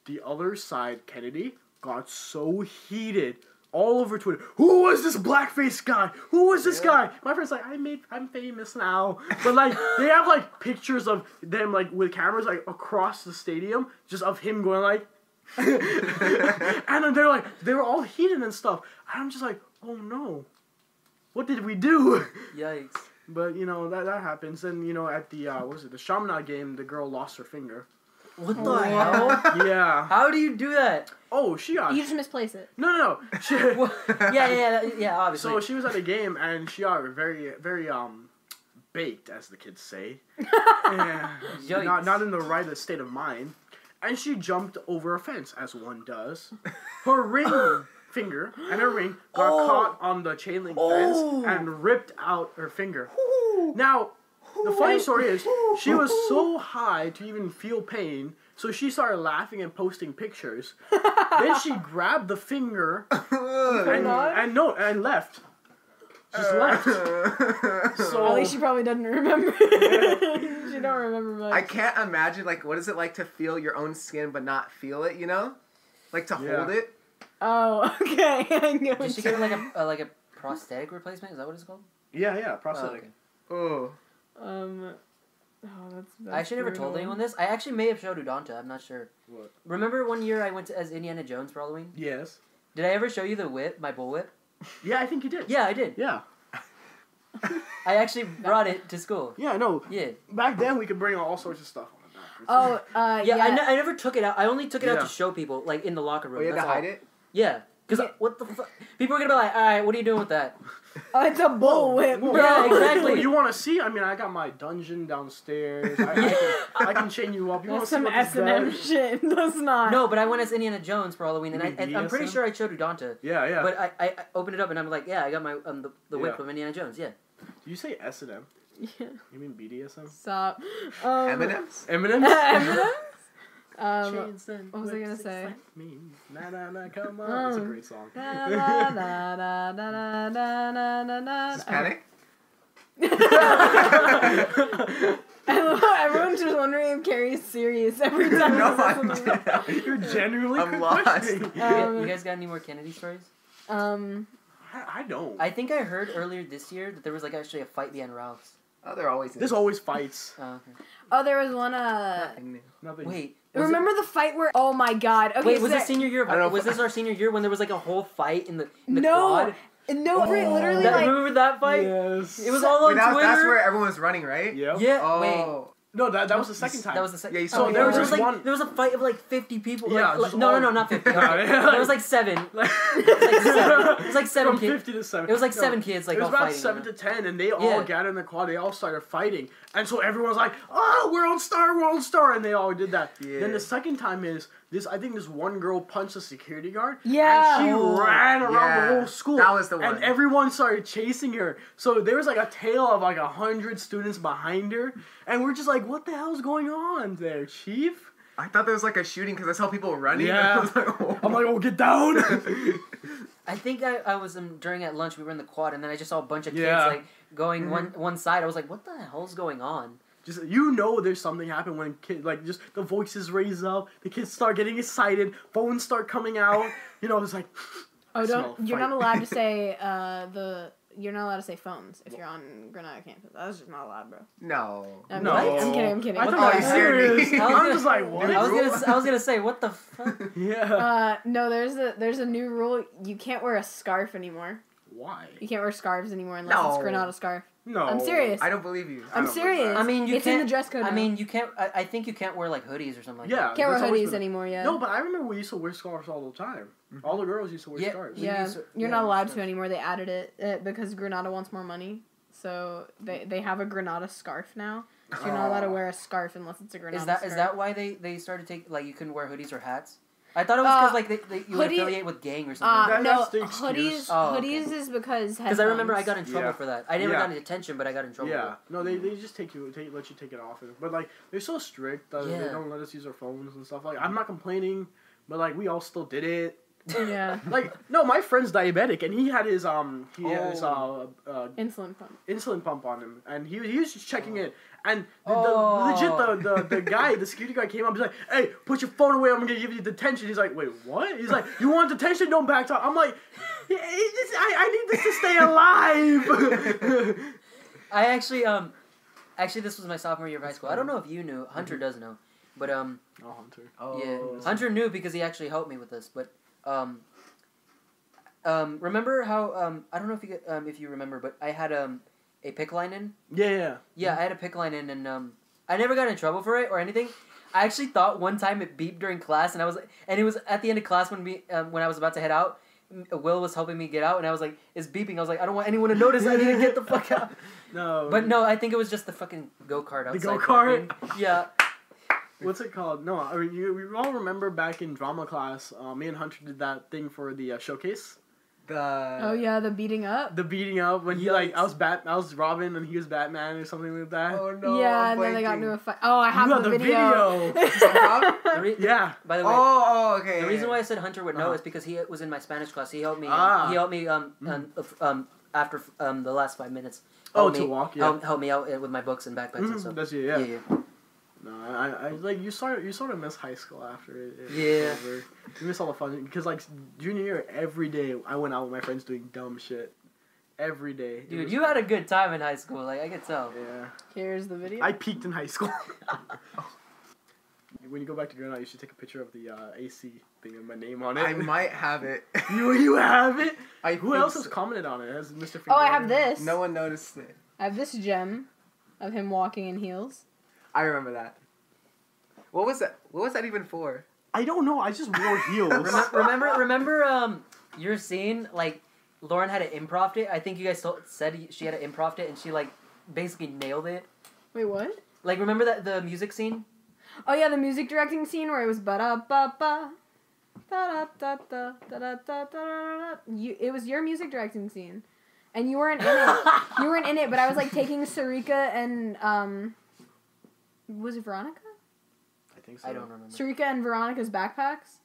the other side, Kennedy, got so heated all over Twitter. Who was this blackface guy? Who was this Yeah. guy? My friend's like, I made, I'm famous now. But like, they have like pictures of them like with cameras like across the stadium, just of him going like, and then they're like, they were all heated and stuff. And I'm just like, oh no, what did we do? Yikes. But you know that that happens. And you know at the uh, what was it the Shamna game, the girl lost her finger. What the What? hell? Yeah. How do you do that? Oh, she got You just misplace it. no no no. She, What? yeah, yeah, yeah, yeah. Obviously. so she was at a game and she got very very um baked as the kids say. Yeah. Yikes. not not in the right state of mind. And she jumped over a fence as one does. Her ring finger and her ring got Oh. caught on the chain link Oh. fence and ripped out her finger. Now, the funny story is she was so high to even feel pain, so she started laughing and posting pictures. then she grabbed the finger and, and no and left. Just left. So At least she probably doesn't remember. she don't remember much. I can't imagine like what is it like to feel your own skin but not feel it. You know, like to Yeah. hold it. Oh, okay. I know Did she get like a, a like a prosthetic replacement? Is that what it's called? yeah, yeah, Oh, prosthetic. okay. Oh, Um. Oh, that's. that's I actually never told anyone this. I actually may have showed Udanta. I'm not sure. What? Remember one year I went to, as Indiana Jones for Halloween? Yes. Did I ever show you the whip, my bull whip? Yeah, I think you did. Yeah, I did. Yeah. I actually brought it to school. Yeah, no. Yeah. Back then we could bring all sorts of stuff on the back. Oh, uh, Yeah, yeah. I, ne- I never took it out. I only took it out to show people, like in the locker room. oh, you had That's to hide all. it. Yeah. Because Yeah. what the fuck? People are gonna be like, all right, what are you doing with that? Oh, it's a bullwhip, Whoa, bro. Yeah, exactly. You want to see? I mean, I got my dungeon downstairs. I, I, can, I can chain you up. You want That's to see some S and M shit. That's not. No, but I went as Indiana Jones for Halloween, and, I, and I'm pretty sure I showed Udanta. Yeah, yeah. But I, I, I opened it up and I'm like, yeah, I got my um the, the whip Yeah. from Indiana Jones. Yeah. Do you say S and M? Yeah. You mean BDSM? Stop. Um, M&M's. Eminem. M&Ms? Um, what was I gonna say? Na na na, come on. It's a Um, great song. da, da, da, da, da, da, da, da, da. Just panic. Everyone's just wondering if Carrie's serious every time. no, he I'm something. You're genuinely I'm lost. You, Um, you guys got any more Kennedy stories? Um, I, I don't. I think I heard earlier this year that there was like actually a fight behind Ralph's. Oh, there always is. There's always fights. Oh, okay. oh, there was one. Uh, Nothing new. Nothing. Wait. Was it- remember the fight where? Oh my god. Okay, Wait, was there- this senior year? I don't know was this our senior year when there was like a whole fight in the, in the No, quad? no, Oh. literally That, like. remember that fight? Yes. It was all on Wait, that, Twitter. that's where everyone was running, right? Yep. Yeah. Oh. Wait. Oh, No, that that was the second time. That was the second. Yeah, you so saw there was there just was like one- there was a fight of like fifty people. Yeah, like, like- no, no, no, not fifty. Yeah, Okay. There was like seven. Like, like seven- it was like seven From kids. 50 to 7. It was like No, seven kids like it was all about fighting. 7 to 10, and they all Yeah. gathered in the quad. They all started fighting. And so everyone's like, oh, World Star, World Star. And they all did that. Yeah. Then the second time is, this. I think this one girl punched a security guard. Yeah. And she Oh, ran around yeah. the whole school. That was the one. And everyone started chasing her. So there was like a tail of like a hundred students behind her. And we're just like, what the hell's going on there, Chief? I thought there was like a shooting because I saw people running. Yeah. I was like, oh. I'm like, oh, get down. I think I, I was um, during at lunch we were in the quad and then I just saw a bunch of kids like going Mm-hmm. one one side. I was like, what the hell's going on? just you know there's something happened when kid like just the voices raise up, the kids start getting excited, phones start coming out. You know, it's like Oh, smell don't. You're fight. not allowed to say uh the. You're not allowed to say phones if you're on Granada campus. That's just not allowed, bro. no. I'm No. kidding. I'm kidding. I'm kidding. I What thought you heck? scared. I was I'm just like, what? I was rule? gonna s- I was gonna say what the fuck. Yeah. Uh, no, there's a there's a new rule. You can't wear a scarf anymore. Why? You can't wear scarves anymore unless No. it's Granada scarf. No. I'm serious. I don't believe you. I I'm don't believe serious. that. I mean, you it's in can't. the dress code. I now. mean, you can't. I, I think you can't wear like hoodies or something like Yeah. that. can't wear that's always hoodies been- anymore. Yeah. No, but I remember we used to wear scarves all the time. All the girls used to wear Yeah, scarves. we yeah, used to- you're yeah, not allowed sure. to anymore. They added it uh, because Granada wants more money, so they they have a Granada scarf now. So you're not allowed to Oh. wear a scarf unless it's a Granada. Is that scarf. is that why they they started take like you couldn't wear hoodies or hats? I thought it was because Uh, like they, they you would affiliate with gang or Uh, something. That- no, that's the hoodies. Oh, okay. hoodies is because Because I remember I got in trouble Yeah. for that. I never Yeah. got any attention, but I got in trouble. Yeah, no, they, they just take you take let you take it off, but like they're so strict that they don't let us use our phones and stuff. Like I'm not complaining, but like we all still did it. yeah, Like no, my friend's diabetic and he had his um he had his uh, Oh. uh insulin pump. insulin pump on him and he he was just checking it and the, Oh. legit the, the the guy the security guy came up he's like hey put your phone away I'm gonna give you detention he's like wait what he's like you want detention don't back talk I'm like "Yeah, just- I I need this to stay alive. I actually um, actually this was my sophomore year of high school. I don't know if you knew. Hunter does know, but um, oh Hunter. Oh. yeah, Hunter knew because he actually helped me with this. But um, um, remember how um, I don't know if you um if you remember, but I had um a PICC line in. Yeah yeah. Yeah, I had a PICC line in, and um, I never got in trouble for it or anything. I actually thought one time it beeped during class, and I was, and it was at the end of class when we, um, when I was about to head out. Will was helping me get out, and I was like, "It's beeping." I was like, "I don't want anyone to notice. I need to get the fuck out." No. But no, I think it was just the fucking go kart outside. The go-kart? Yeah. What's it called? No, I mean you, you all remember back in drama class, uh, me and Hunter did that thing for the uh, showcase. The Oh yeah, the beating up. The beating up when he like I was Bat I was Robin and he was Batman or something like that. Oh no. yeah, I'm and then they got into a fight. Oh, I have got the, the video. The re- Yeah. By the way, Oh, oh, okay. the reason why I said Hunter would know Uh-huh. is because he was in my Spanish class. He helped me. Ah. He helped me um, Mm. um, um after um the last five minutes. Oh, Helped to walk, yeah. Help, help me out uh, with my books and backpacks and Mhm, stuff. That's it, yeah. yeah, yeah. No, I, I like you sort of you sort of miss high school after it. it was Yeah. over. You miss all the fun because like junior year every day I went out with my friends doing dumb shit. Every day. Dude, was you had a good time in high school. Like I could tell. Yeah. Here's the video. I peaked in high school. when you go back to Granada, you should take a picture of the uh, AC thing with my name on it. I might have it. you you have it. I Who think else has commented on it? Has Mr. oh, I have this. No one noticed it. I have this gem of him walking in heels. I remember that. What was that? What was that even for? I don't know. I just wore heels. remember, remember, um, your scene like Lauren had to improv it. I think you guys said she had to improv it, and she like basically nailed it. Wait, what? Like, remember that the music scene? Oh yeah, the music directing scene where it was ba da ba ba. Da da da da da da da da You, it was your music directing scene, and you weren't in it. you weren't in it, but I was like taking Sarika and um, was it Veronica? I think so. I don't remember. Sarika and Veronica's backpacks.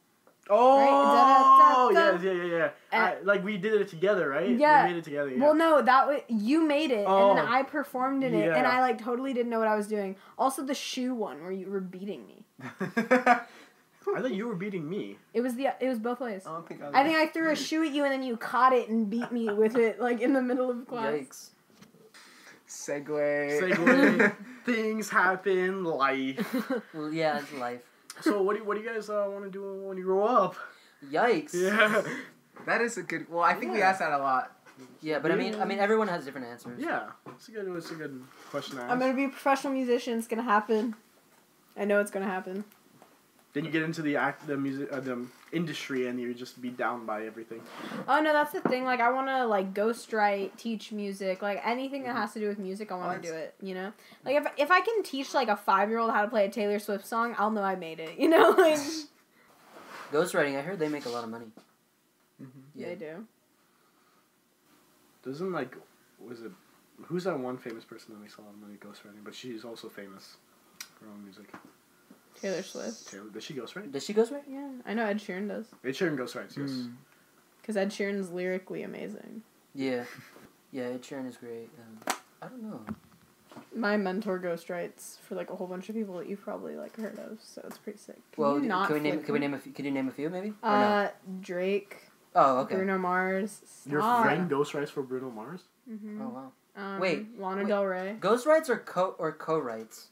Oh, Right? Da, da, da, yes, yeah, yeah, yeah. And- I, like we did it together, right? Yeah. We made it together. Yeah. Well, no, that was you made it, Oh. and then oh. I performed in it, and I like totally didn't know what I was doing. Also, the shoe one where you were beating me. I thought you were beating me. It was the it was both ways. I don't think I. Was I think I threw a shoe at you, and then you caught it and beat me with it, like in the middle of class. Yikes! Segue. Segue. Things happen, life. Well, yeah, it's life. So what do you, what do you guys uh, want to do when you grow up? Yikes! Yeah. that is a good. Well, I think we Yeah. asked that a lot. Yeah, but I mean, I mean, everyone has different answers. Yeah. It's a good it's a good question to ask. I'm gonna be a professional musician. It's gonna happen. I know it's gonna happen. Then you get into the act the music uh, the industry and you just be down by everything. Oh no, that's the thing. Like I want to like ghostwrite, teach music, like anything that has to do with music. I want Oh, to do it. You know, like if if I can teach like a five year old how to play a Taylor Swift song, I'll know I made it. You know, like Ghostwriting. I heard they make a lot of money. Mhm. Yeah. they do. Doesn't like was it who's that one famous person that makes a lot of money ghostwriting, but she's also famous for her own music. Taylor Swift. Taylor, does she ghostwrite? Does she ghostwrite? Yeah, I know Ed Sheeran does. Ed Sheeran ghostwrites, yes. Mm. Because Ed Sheeran's lyrically amazing. Yeah, yeah. Ed Sheeran is great. Um, I don't know. My mentor ghostwrites for like a whole bunch of people that you've probably like heard of, so it's pretty sick. Can well, you not can we name? Can we name a? Few, could you name a few maybe? Or no? Uh, Drake, Oh, okay. Bruno Mars. Your Stop. friend ghostwrites for Bruno Mars? Mhm. Oh wow. Um, Wait, Lana wait. Del Rey. Ghostwrites or co or co-writes?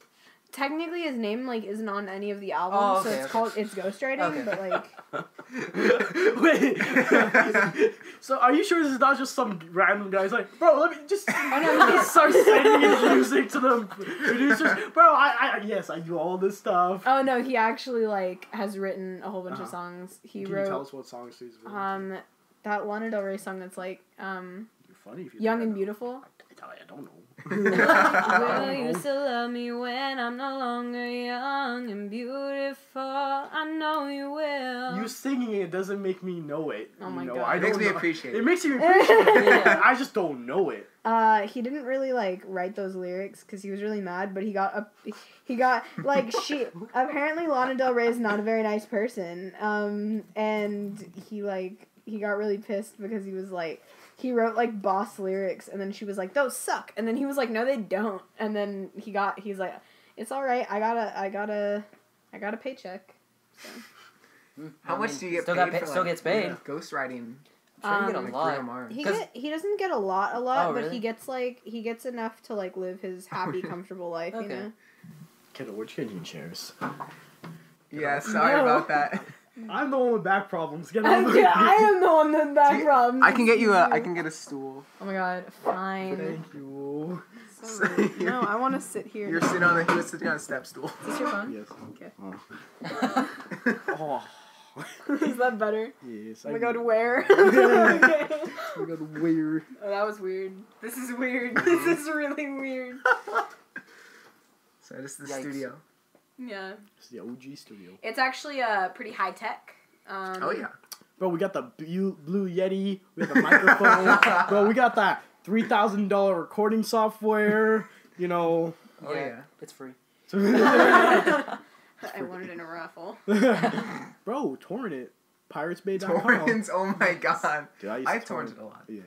Technically, his name like isn't on any of the albums, Oh, so it's okay. called it's ghostwriting. Okay. But like, Wait. so are you sure this is not just some random guy? He's like, bro, let me just. Oh, no, he starts sending his music to the producers. Bro, I, I yes, I do all this stuff. oh no, he actually like has written a whole bunch of Uh-huh. songs. He Can you tell us what songs he's written? um that Lana Del Rey song that's like um You're funny if you Young and I. Beautiful. I, I don't know. Will you still love me when I'm no longer young and beautiful? I know you will. You singing it doesn't make me know it. Oh my know? God. I It makes me know. appreciate It it. makes me appreciate it. Yeah. I just don't know it. Uh, he didn't really like write those lyrics because he was really mad. But he got a, he got like she. apparently, Lana Del Rey is not a very nice person. Um, and he like he got really pissed because he was like he wrote like boss lyrics, and then she was like those suck, and then he was like no they don't, and then he got he's like it's all right I gotta I gotta I got a paycheck. So. Hmm, How I much mean, do you get still paid Got for pa- still like, gets paid. yeah. Ghostwriting. I'm sure you get Um, a Like lot. Bruno Mars. He 'Cause- get, he doesn't get a lot, a lot, Oh, but really? he gets like he gets enough to like live his happy, comfortable life. You Okay. know. Kendall, where'd you get chairs? Yeah, sorry No. about that. Mm. I'm the one with back problems. Get I'm, over yeah, it. I am the one with back you- problems. I can get you a. I can get a stool. Oh my god, fine. Thank you. So rude. no, I want to sit here. You're sitting on the. He was sitting on a step stool. Is this your phone? Yes. Okay. Oh. oh. Is that better? yes. Oh my I god, do. where? okay. Oh my god, weird. Oh, that was weird. This is weird. This is really weird. So this is the Yikes. studio. Yeah. It's the OG studio. It's actually uh pretty high tech. Um, Oh yeah. bro. We got the blue, blue Yeti. We have the microphone, bro. We got that three thousand dollar recording software. You know, Oh yeah. It's free. I won it in a raffle. bro. Torrent it. PiratesBay.com. Torrents. Oh my god. Dude, I, used I to torrented a lot. Yeah,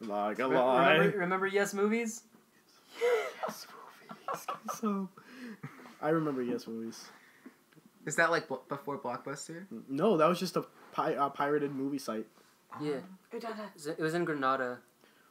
like a lot. lie. remember, remember Yes Movies? Yes, movies. So, I remember Yes movies. Is that like bl- before Blockbuster? No, that was just a pi- uh, pirated movie site. Yeah. It was- in Granada.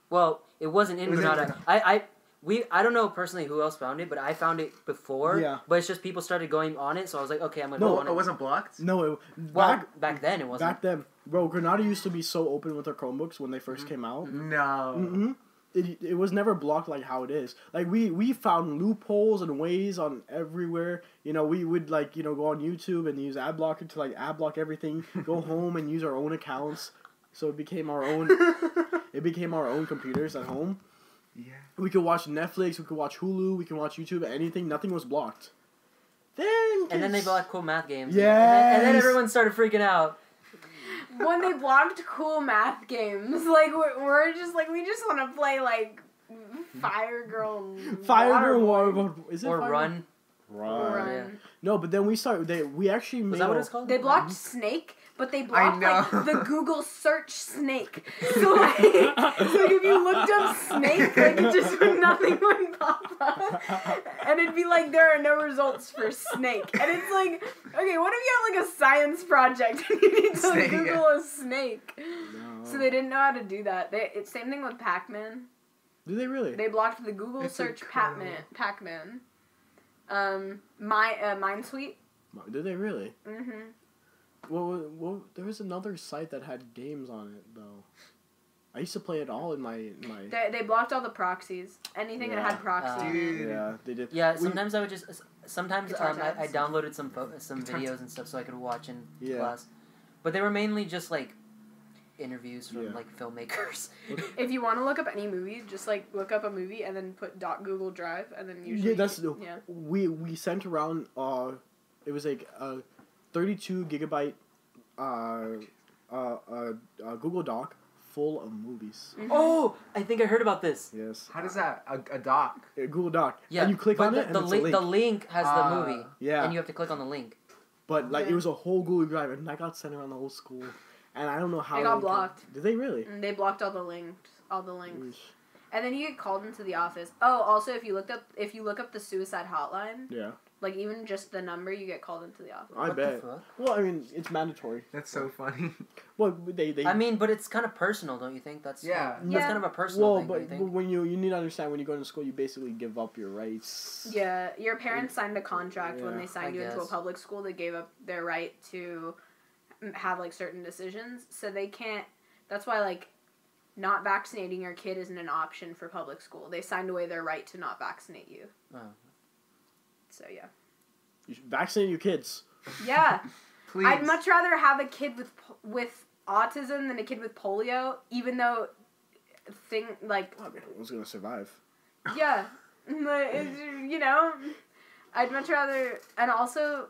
Well, it wasn't in It was in Granada. Granada. I, I, we, I don't know personally who else found it, but I found it before. Yeah. But it's just people started going on it, so I was like, okay, I'm gonna No, go on it it. wasn't blocked. No, it, Well, back back, then it wasn't. back then, bro. Granada used to be so open with their Chromebooks when they 1st came out. No. hmm It, it was never blocked like how it is. Like we we found loopholes and ways on everywhere. You know, we would like you know go on YouTube and use ad blocker to like ad block everything. go home and use our own accounts. So it became our own. it became our own computers at home. Yeah. We could watch Netflix. We could watch Hulu. We can watch YouTube. Anything. Nothing was blocked. Then and then they kids- bought cool math games. And then, and then everyone started freaking out. When they blocked cool math games, like we're, we're just like we just want to play like Fire Girl, Fire Girl Waterboy. War. Is it Or Fire Run. Run. Run. Yeah. No, but then we started. They we actually Was made that what it's called? They blocked Snake, but they blocked like the Google search Snake. So like, like if you looked up Snake, like it just nothing would pop up, and it'd be like there are no results for Snake, and it's like, okay, what if you have like a science project and you need to Snake, Google a snake? No. So they didn't know how to do that. They, it's same thing with Pac-Man. Did they really? They blocked the Google It's search incredible. Pac-Man. Pac-Man. Um, my uh, Minesweep. Did they really? Mm-hmm. Well, well, there was another site that had games on it though. I used to play it all in my in my. They, they blocked all the proxies. Anything that had proxy. Uh. Dude. Yeah, they did. Yeah, We- sometimes I would just. Sometimes um, I, I downloaded some pho- some Guitar videos and stuff so I could watch in Yeah. class, but they were mainly just like interviews from Yeah. like filmmakers. If you want to look up any movie, just like look up a movie and then put dot Google Drive and then usually yeah, that's the yeah. we we sent around. Uh, it was like a thirty-two gigabyte, uh, uh, uh, uh, Google Doc full of movies. Mhm. oh, I think I heard about this. Yes. How does that a, a doc? Uh, Google Doc. Yeah, And you click but on the, it, and the, it's li- a link. the link has Ah. the movie, yeah. and you have to click on the link. But like Okay. it was a whole Google Drive, and I got sent around the whole school, and I don't know how They got could- blocked. Did they really? And they blocked all the links, all the links. Oosh. And then you get called into the office. Oh, also if you looked up if you look up the suicide hotline, Yeah, like even just the number, you get called into the office. I what bet. Fuck? Well, I mean, it's mandatory. That's so funny. Well, they they. I mean, but it's kind of personal, don't you think? That's Yeah. That's Yeah. kind of a personal well, thing, but, don't you but think? when you you need to understand when you go to school, you basically give up your rights. Yeah, your parents signed a contract when Yeah, they signed I you into a guess. public school. They gave up their right to have like certain decisions, so they can't. That's why like not vaccinating your kid isn't an option for public school. They signed away their right to not vaccinate you. Oh. So yeah, You should vaccinate your kids. yeah. Please. I'd much rather have a kid with with autism than a kid with polio, even though thing like Oh, man, Who's gonna survive? yeah, uh, you know, I'd much rather, and also,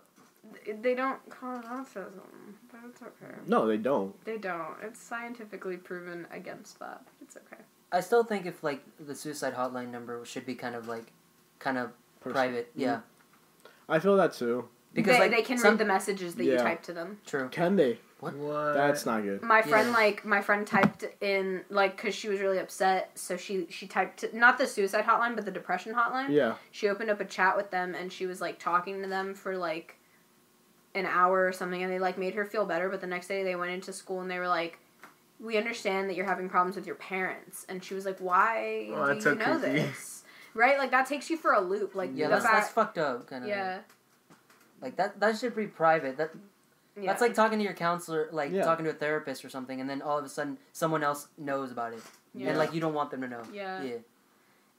they don't call it autism, but it's okay. No, they don't. They don't. It's scientifically proven against that. But it's okay. I still think if like the suicide hotline number should be kind of like, kind of Personal. private. Yeah, mm-hmm. I feel that too. because they, like they can some, read the messages that you Yeah. type to them. True. Can they? What? What? That's not good. My friend, Yeah. like my friend, typed in like because she was really upset, so she she typed not the suicide hotline, but the depression hotline. Yeah. she opened up a chat with them and she was like talking to them for like an hour or something and they like made her feel better but the next day they went into school and they were like we understand that you're having problems with your parents and she was like why Oh, do that's you so know creepy. this right like that takes you for a loop like Yeah, the that's that's fucked up. Kind of. yeah Like that. That should be private. That yeah that's like talking to your counselor, like Yeah. talking to a therapist or something, and then all of a sudden someone else knows about it, yeah. and like you don't want them to know. yeah Yeah.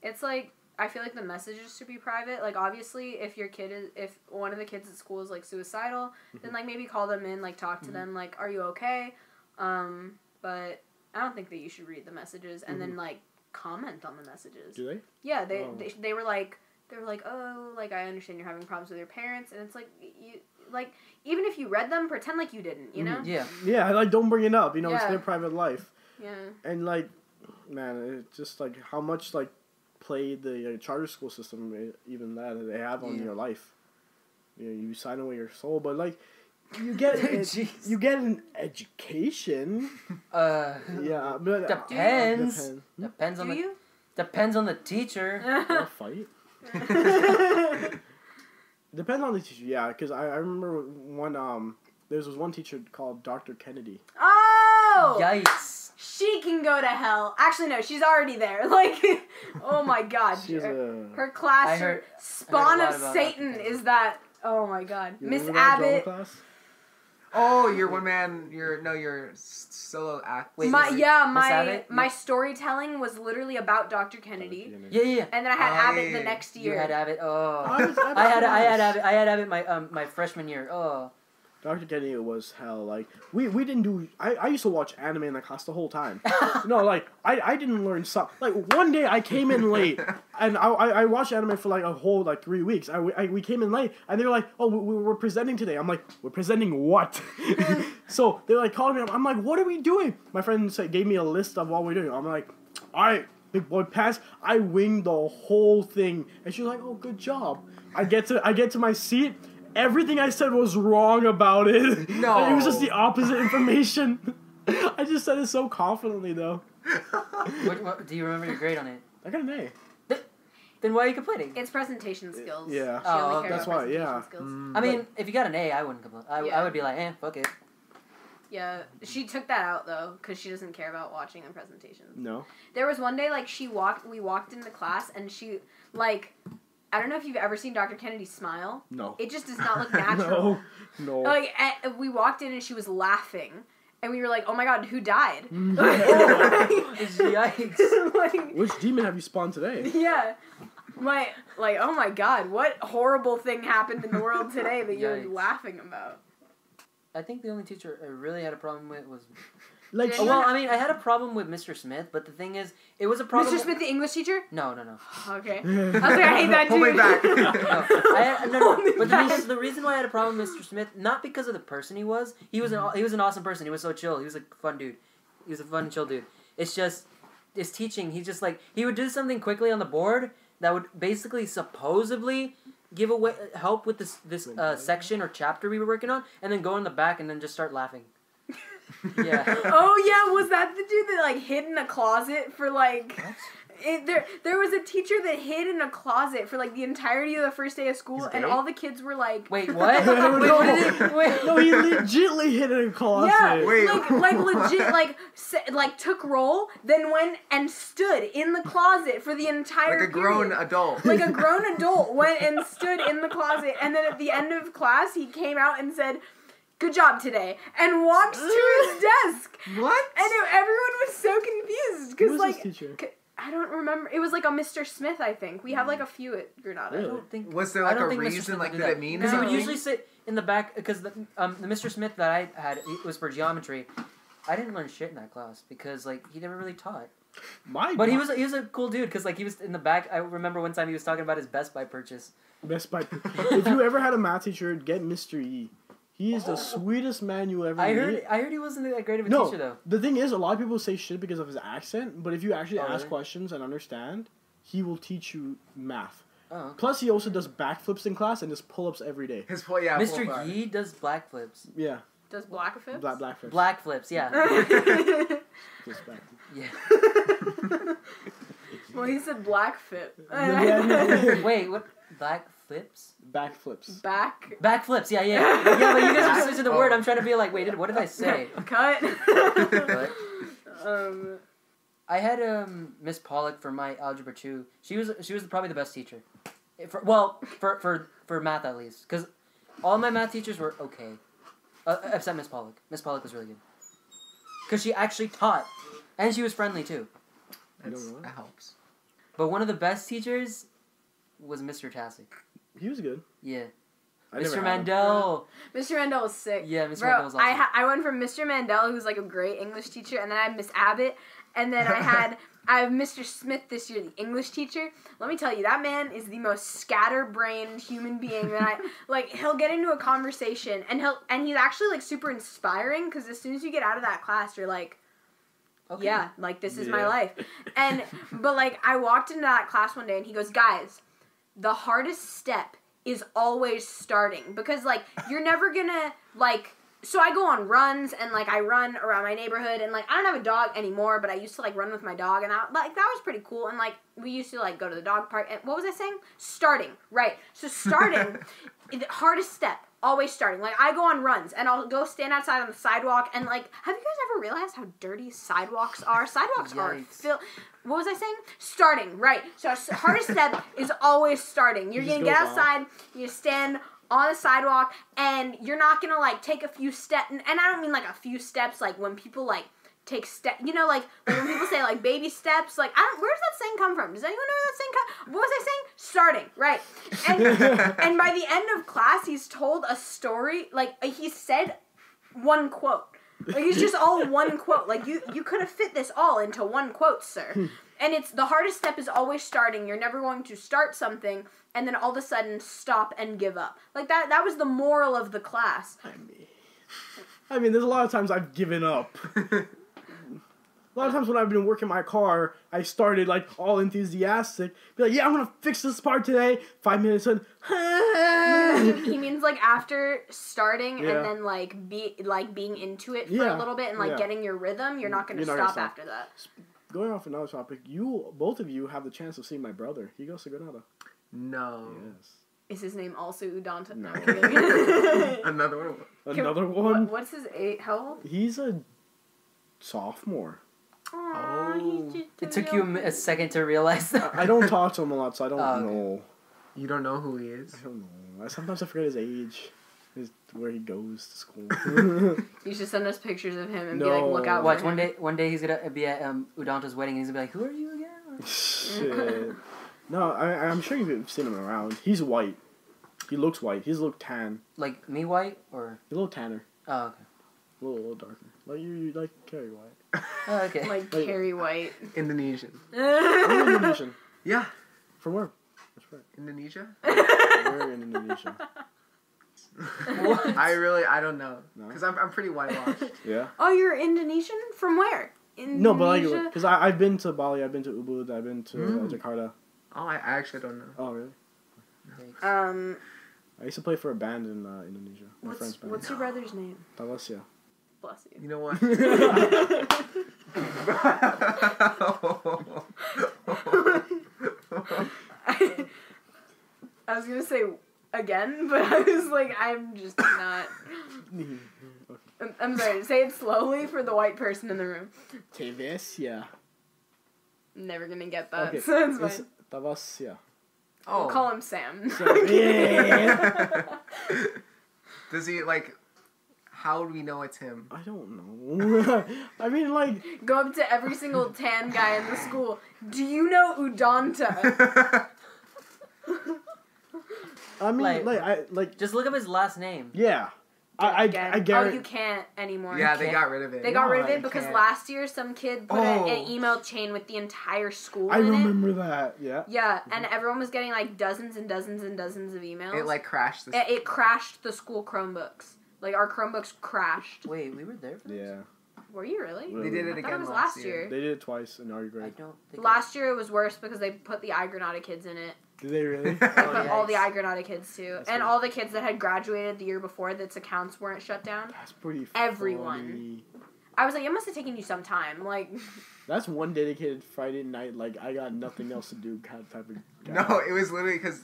it's like I feel like the messages should be private. Like obviously, if your kid is, if one of the kids at school is like suicidal, then like maybe call them in, like talk to Mhm. them, like, are you okay? Um, but I don't think that you should read the messages and then like comment on the messages. Do they? Yeah, they, Oh. they they were like they were like, oh, like I understand you're having problems with your parents, and it's like you like even if you read them, pretend like you didn't. You know? Yeah. Yeah, like don't bring it up. You know, it's their private life. Yeah. And like, man, it's just like how much like play the uh, charter school system, even that they have on Yeah. your life. You know, you sign away your soul, but like, you get it, you get an education. Uh, Yeah, but uh, Depends. depends on Do the you? depends on the teacher. I'll fight. Depends on the teacher, yeah. Because I, I remember one um there was one teacher called Dr. Kennedy. oh. Yikes! She can go to hell. Actually, no, she's already there. Like, oh my god. She's her, a her class, heard- spawn I heard a lot of Satan Dr. is that. Oh my god. you Miss remember drama Abbott. Class? Oh, your one man, your no, your s- solo act. Wait, my Miss- yeah, my my Yeah. storytelling was literally about Dr. Kennedy, Yeah, yeah, yeah. and then I had Oh, Abbott the next year. You had Abbott. Oh, I was- I I had was I had nice. Abbott. I had Abbott my um my freshman year. Oh, Dr. Kennedy was hell. Like we, we didn't do. I, I used to watch anime in the class the whole time. no, like I, I didn't learn some. Like one day I came in late, and I, I, watched anime for like a whole like three weeks. I, I we came in late, and they were like, "Oh, we, we're presenting today." I'm like, "We're presenting what?" Uh-huh. so they're like calling me. I'm like, "What are we doing?" My friend said, gave me a list of what we're doing. I'm like, "All right." Big boy pass. I winged the whole thing, and she's like, "Oh, good job." I get to I get to my seat. Everything I said was wrong about it. No. it was just the opposite information. I just said it so confidently, though. what, what, do you remember your grade on it? I got an A. Then why are you complaining? It's presentation skills. Yeah. She Oh, only That's why, yeah. skills. Mm, I mean, if you got an A, I wouldn't complain. I, Yeah. I would be like, eh, fuck it. Yeah, she took that out though because she doesn't care about watching the presentations. No. There was one day like she walked. We walked into class and she like. I don't know if you've ever seen Dr. Kennedy smile. No. It just does not look natural. no. No. Like eh, we walked in and she was laughing, and we were like, "Oh my god, who died?" Yikes. like, Which demon have you spawned today? yeah, my like, oh my god, what horrible thing happened in the world today that you're Yikes. laughing about? I think the only teacher I really had a problem with was. Like, Did well, I mean, I had a problem with Mr. Smith, but the thing is, it was a problem. Mr. Smith, the English teacher. No, no, no. Okay, I was like, I hate that Hold dude. me back. No, I no, no. Hold me But the, back. the reason why I had a problem with Mr. Smith, not because of the person he was. He was an he was an awesome person. He was so chill. He was a fun dude. He was a fun, chill dude. It's just his teaching. He just like he would do something quickly on the board that would basically supposedly give away help with this this uh, section or chapter we were working on, and then go in the back and then just start laughing. Yeah. Oh yeah, was that the dude that like hid in a closet for like? It, there, there was a teacher that hid in a closet for like the entirety of the first day of school, and all the kids were like, Wait, what? No. Wait, what did it? Wait. no, he legitly hid in a closet. Yeah, Wait. like like legit, like sa- like took roll, then went and stood in the closet for the entire like a grown period. adult. like a grown adult went and stood in the closet, and then at the end of class, he came out and said, "Good job today," and walked to his desk, what? and it- everyone was so confused because like. this teacher? c- I don't remember. It was like a Mr. Smith, I think. We have like a few at I Granada. Really? don't think. Was there I like don't a think Mr. reason? Smith Like, did do it that. mean Because he would usually sit in the back. Because the um, the Mr. Smith that I had it was for geometry. I didn't learn shit in that class because like he never really taught. My But he was he was a cool dude because like he was in the back. I remember one time he was talking about his Best Buy purchase. Best Buy. if you ever had a math teacher, get Mr. E. He is the sweetest man you ever I meet. heard I heard he wasn't that great of a No, teacher though. the thing is, a lot of people say shit because of his accent, but if you actually Oh, ask really? questions and understand, he will teach you math. Oh. Plus, he also does backflips in class and does pull-ups every day. His point, yeah. Mr. bar. Yee does black flips. Yeah, Does Black fit? black black flips. Black flips, yeah. Just back. yeah. well, he said Black fit. Wait, what? Black flips? Back flips. Back. Back flips, yeah, yeah. Yeah, but you guys are switching the Oh. word. I'm trying to be like, wait, what did I say? Cut. But um. I had um Miss Pollock for my algebra two. She was she was probably the best teacher. Eh, For, well, for for for math at least, because all my math teachers were okay, uh, except Miss Pollock. Miss Pollock was really good. Because she actually taught, and she was friendly too. That's- That helps. But one of the best teachers was Mr. Tassick. He was good. Yeah, I Mr. had. Mandel. Mr. Mandel was sick. Yeah, Mr. Bro, Mandel was awesome. I ha- I went from Mr. Mandel, who's like a great English teacher, and then I had Miss Abbott, and then I had I have Mr. Smith this year, the English teacher. Let me tell you, that man is the most scatterbrained human being that I like. He'll get into a conversation and he'll and he's actually like super inspiring because as soon as you get out of that class, you're like, Okay. yeah, like this is my life. And but like I walked into that class one day and he goes, "Guys, the hardest step is always starting because like you're never to like so I go on runs and like I run around my neighborhood and like I don't have a dog anymore, but I used to like run with my dog and that like that was pretty cool and like we used to like go to the dog park and what was I saying? Starting. Right. So starting the hardest step always starting. Like I go on runs and I'll go stand outside on the sidewalk and like have you guys ever realized how dirty sidewalks are? Sidewalks are Yikes. fill what was I saying? Starting, right. So hardest step is always starting. You're It gonna get on. outside, you stand on the sidewalk, and you're not gonna like take a few steps. And, and I don't mean like a few steps, like when people like take step. You know, like, like when people say like baby steps. Like, I don't. Where does that saying come from? Does anyone know where that saying come? What was I saying? Starting, right. And and by the end of class, he's told a story. Like he said one quote. Like it's just all one quote. Like you you could have fit this all into one quote, sir. Hmm. And it's the hardest step is always starting. You're never going to start something and then all of a sudden stop and give up. Like that that was the moral of the class. I mean, I mean, there's a lot of times I've given up. A lot of times when I've been working my car, I started like all enthusiastic, be like, "Yeah, I'm gonna fix this part today." Five minutes in, he means like after starting Yeah. and then like be like being into it for Yeah, a little bit and like yeah. getting your rhythm, you're not going to You're stop, gonna stop. after that. going off another topic. You, both of you, have the chance of seeing my brother. He goes to Granada. no. Yes. Is his name also Udanta? No. I'm. Another one. Another What- one. what's his age? How old? He's a sophomore. Aw, Oh. It took you a, a second to realize that. I don't talk to him a lot, so I don't Oh, okay. know. You don't know who he is. I don't know. Sometimes I forget his age, his where he goes to school. You should send us pictures of him and be like, look out. Watch for one him. day. One day he's gonna be at um, Udanta's wedding, and he's gonna be like, "Who are you again?" Shit. No, I, I'm sure you've seen him around. He's white. He looks white. He's a little tan. Like me, white or He's a little tanner. oh, okay. A little, little darker. Like you, you like Carrie White. Oh, okay. Like Wait. Carrie White. Indonesian. I'm Indonesian. Yeah. From where? That's right. Indonesia. We're in Indonesia. What? I really I don't know No? because I'm I'm pretty whitewashed. Yeah. oh, you're Indonesian? From where? Indonesia? No, but like, because I've been to Bali, I've been to Ubud, I've been to uh, Mm. Jakarta. Oh, I, I actually don't know. Oh, really? Um, I used to play for a band in uh, Indonesia. My friend's what's, band. what's your brother's name? Talasya. Bless you. You know what? I was gonna say again, but I was like, I'm just not. I'm, I'm sorry. Say it slowly for the white person in the room. Talasya. Never gonna get that. Okay. So it's It's fine. Talasya. oh, We'll call him Sam. So- yeah. does he like? How do we know it's him? I don't know. I mean, like, Go up to every single tan guy in the school. Do you know Udanta? I mean, Like- like, I like, Just look up his last name. yeah. I, I, Again. I Oh, guarantee. you can't anymore. yeah, they can't- got rid of it. They got rid of it I because can't. last year some kid put a- Oh. an email chain with the entire school I in it. remember that. Yeah. Yeah, mm-hmm. and everyone was getting like dozens and dozens and dozens of emails. It like crashed. This. it, it crashed the school Chromebooks. Like our Chromebooks crashed. Wait, we were there. For this? Yeah. Were you really? They did it I again thought it was last last year. year. They did it twice in our grade. I grade. don't think. Last year it was worse because they put the iGranada kids in it. Did they really? Oh, they Oh, put all the yikes. iGranada kids too, That's and good. all the kids that had graduated the year before that's accounts weren't shut down. That's pretty. Everyone. funny. I was like, it must have taken you some time. Like, That's one dedicated Friday night. Like I got nothing else to do kind of type of. guy. No, it was literally because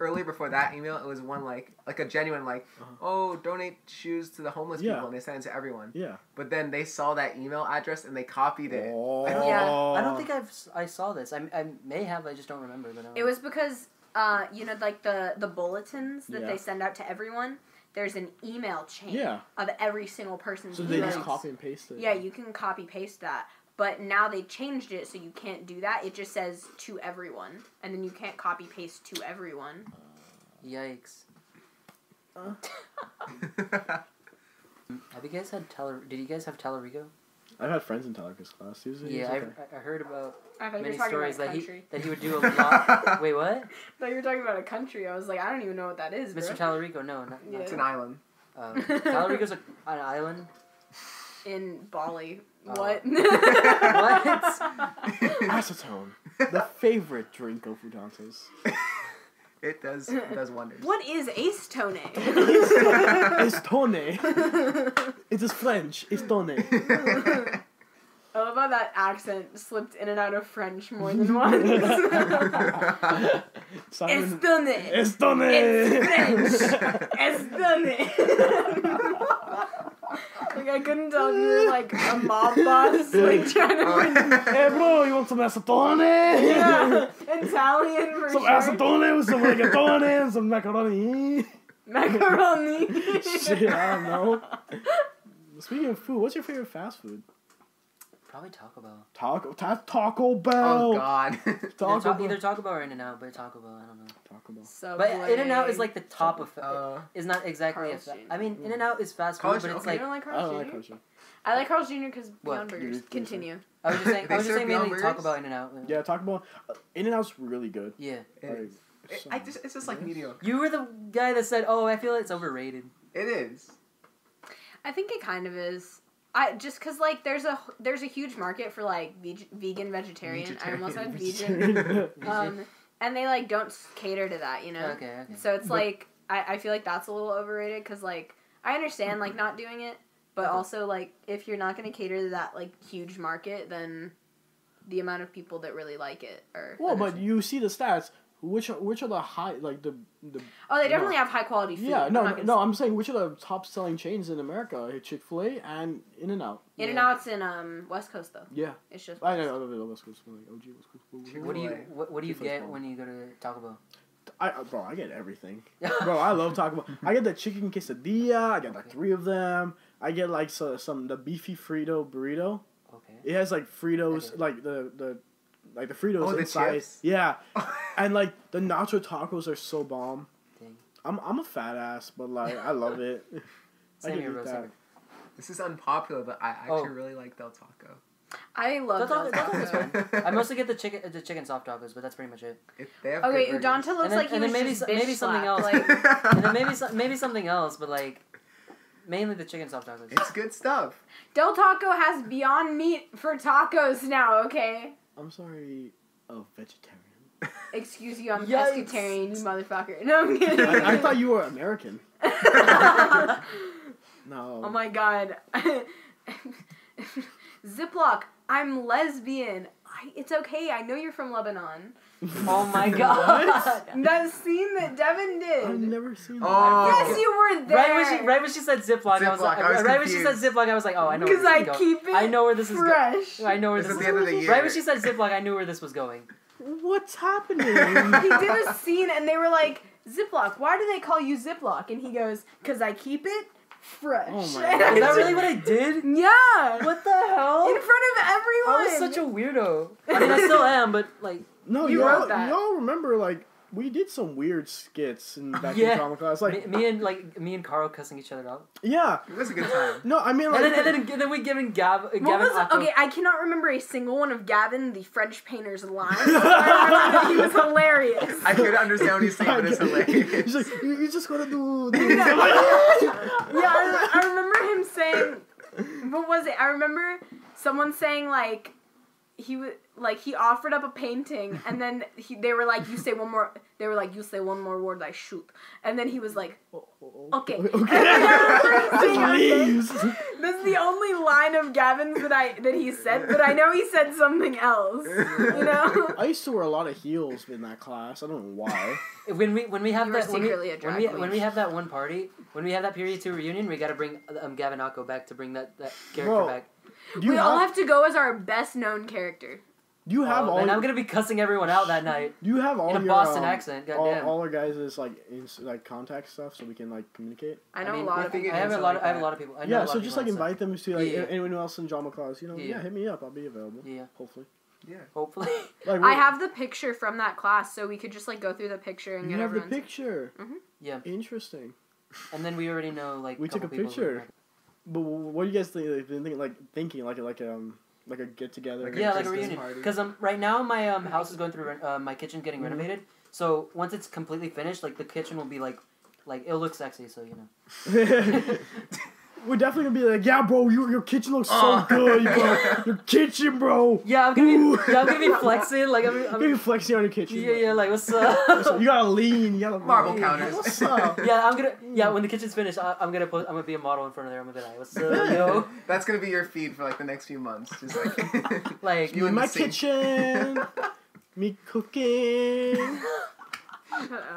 earlier before that email, it was one like like a genuine like, Uh-huh. oh, donate shoes to the homeless Yeah. people, and they sent it to everyone. Yeah. But then they saw that email address and they copied it. Oh. I don't, Yeah. I don't think I've I saw this. I, I may have. I just don't remember. But it was because, uh, you know, like the the bulletins that Yeah. they send out to everyone. There's an email chain Yeah. of every single person's So they just copy and paste it. Yeah, you can copy paste that. But now they changed it so you can't do that. It just says to everyone. And then you can't copy paste to everyone. Yikes. Uh. Have you guys had Tel? Did you guys have Talarico? I've had friends in Tyler Chris class. He was, he Yeah, was I, okay. I heard about I many stories about that he that he would do a lot. Wait, what? I thought you were talking about a country. I was like, I don't even know what that is, bro. Mr. Talarico? No, not, Yeah. It's an island. Um, Talarico's a, an island. In Bali. Oh. What? What? Acetone, the favorite drink of Udante's. It does it does wonders. what is Ace Tone? It's tone. It is French. It's tone. I love how that accent slipped in and out of French more than once. Simon- Estone. It's tone. It's French. Estone. Like I couldn't tell if you were like a mob boss, like trying to Hey bro, you want some acetone? yeah, Italian for Some sure. acetone with some rigatone and some macaroni. Macaroni. Shit, I don't know. Speaking of food, what's your favorite fast food? Probably Taco Bell. Taco, ta- Taco Bell. Oh God. Either, Taco ta- Bell. either Taco Bell or In and Out, but Taco Bell, I don't know. Taco Bell. Subway. But In and Out is like the top of. uh, is not exactly. A fa- Jr. I mean, In and Out is fast food, Carl's but it's Jr. You like don't like I Carl's don't Jr. like Carl's Jr. I like Carl's Jr. because Beyond Burgers. Dude, Continue. I was just saying. They I was just serve saying Beyond mainly Taco Burgers? Bell, In and Out. Yeah, Taco Bell. Uh, In and Out's really good. Yeah. it Like. It, so- I just it's just like mediocre. You were the guy that said, "Oh, I feel it's overrated." It is. I think it kind of is. I just cause like there's a there's a huge market for like veg- vegan vegetarian. I almost said vegan. Um, and they like don't cater to that, you know. Okay. Okay. So it's But- like I, I feel like that's a little overrated because like I understand like not doing it, but also like if you're not gonna cater to that like huge market, then the amount of people that really like it are. well, but you see the stats. Which are, which are the high like the the oh, they no. definitely have high quality food. yeah I'm no no, gonna no say- I'm saying which are the top selling chains in America? Chick Fil A and In and Out. In and Yeah. Out's in um West Coast though. Yeah, It's just. I know. I know West Coast, like OG West Coast. What do you what, what do you get when you go to Taco Bell? I uh, bro, I get everything. bro, I love Taco Bell. I get the chicken quesadilla. I get like Okay. three of them. I get like so, some the beefy Frito burrito. Okay. It has like Fritos, Okay. like the the like the Fritos Oh, the inside. chips? Yeah, and like the nacho tacos are so bomb. Dang. I'm I'm a fat ass, but like I love it. I Same can here, eat that. This is unpopular, but I actually Oh. really like Del Taco. I love Del Del Taco- Del Taco. I mostly get the chicken the chicken soft tacos, but that's pretty much it. If they have Okay, good Udanta looks And then- like he and then was maybe just so- bitch maybe something slapped, else. Like, and then maybe some, maybe something else, but like mainly the chicken soft tacos. it's good stuff. Del Taco has Beyond Meat for tacos now. Okay. I'm sorry, a vegetarian. Excuse you, I'm Yikes. pescatarian, you motherfucker. No, I'm kidding. I, I thought you were American. No. oh my god. Ziploc, I'm lesbian. I, it's okay. I know you're from Lebanon. Oh my god! That scene that Devin did. I've never seen that. Oh. yes, you were there. Right when she right when she said Ziploc, I was Ziploc, like, I was right when she said confused. Ziploc, I was like, oh, I know where Because this I is going. keep it I know where this is going. fresh. I know where It's this at is the end of the year. Right when she said ziplock, I knew where this was going. What's happening? he did a scene and they were like, Ziploc, why do they call you Ziploc? And he goes, because I keep it fresh. Oh my God. Is that really what I did? Yeah. What the hell? In front of everyone. I was such a weirdo. I mean, I still am, but like, no, You you all wrote that. y'all remember like we did some weird skits in back Yeah. in drama class. Like me, me and like me and Carl cussing each other out, yeah. It was a good time. No, I mean and like then and then, and then we giving Gav, Gavin What was Octo- okay? I cannot remember a single one of Gavin, the French painter's lines. but I remember that he was hilarious. I could understand what he's saying, but it's hilarious. He's like, you, you just gotta do. do Yeah, I'm I, I remember him saying, what was it? I remember someone saying like he was like he offered up a painting and then he, they were like you say one more they were like you say one more word I shoot and then he was like okay Okay. Saying, Please. That's the only line of Gavin's that I that he said, but I know he said something else. You know? I used to wear a lot of heels in that class. I don't know why. when we when we have You that when we, secretly a when we when we have that one party when we have that period two reunion, we gotta bring um, Gavin Ocko back to bring that that character Bro, back. Do you we have, all have to go as our best known character. Do you have Oh, all? and I'm gonna be cussing everyone out that night do you have all in a your Boston um, accent. all, Goddamn. all our guys' is like ins- like contact stuff so we can like communicate. I know mean, a lot of people. I have a answer lot. like Of, I have a lot of people. I know a yeah, lot so of just like on set. invite them to like Yeah, yeah. anyone else in drama class. You know, yeah. Yeah. hit me up. I'll be available. Yeah, Hopefully. Yeah. hopefully. Like I have the picture from that class, so we could just like go through the picture and You get You have the everyone's. picture. Yeah, Interesting. and then we already know like. We took a people who- picture. But what do you guys think? Like, thinking like thinking like like um like a get together. Like yeah, like a reunion. party. Because um, right now my um house is going through ren- uh, my kitchen getting Mhm. renovated. So once it's completely finished, like the kitchen will be like, like it'll look sexy. So you know. We're definitely gonna be like, yeah, bro, your your kitchen looks so Oh. good, bro. Your kitchen, bro. Yeah, I'm gonna Ooh. be. Yeah, I'm gonna be flexing. Like I'm. I'm You're flexing on your kitchen. yeah, yeah. Like what's So up? you gotta lean. You gotta Marble lean. counters. What's up? yeah, I'm gonna. Yeah, when the kitchen's finished, I, I'm gonna put. I'm gonna be a model in front of there. I'm gonna be like, what's up, yo? That's gonna be your feed for like the next few months. Just like Like, You in in my sink. kitchen. Me cooking.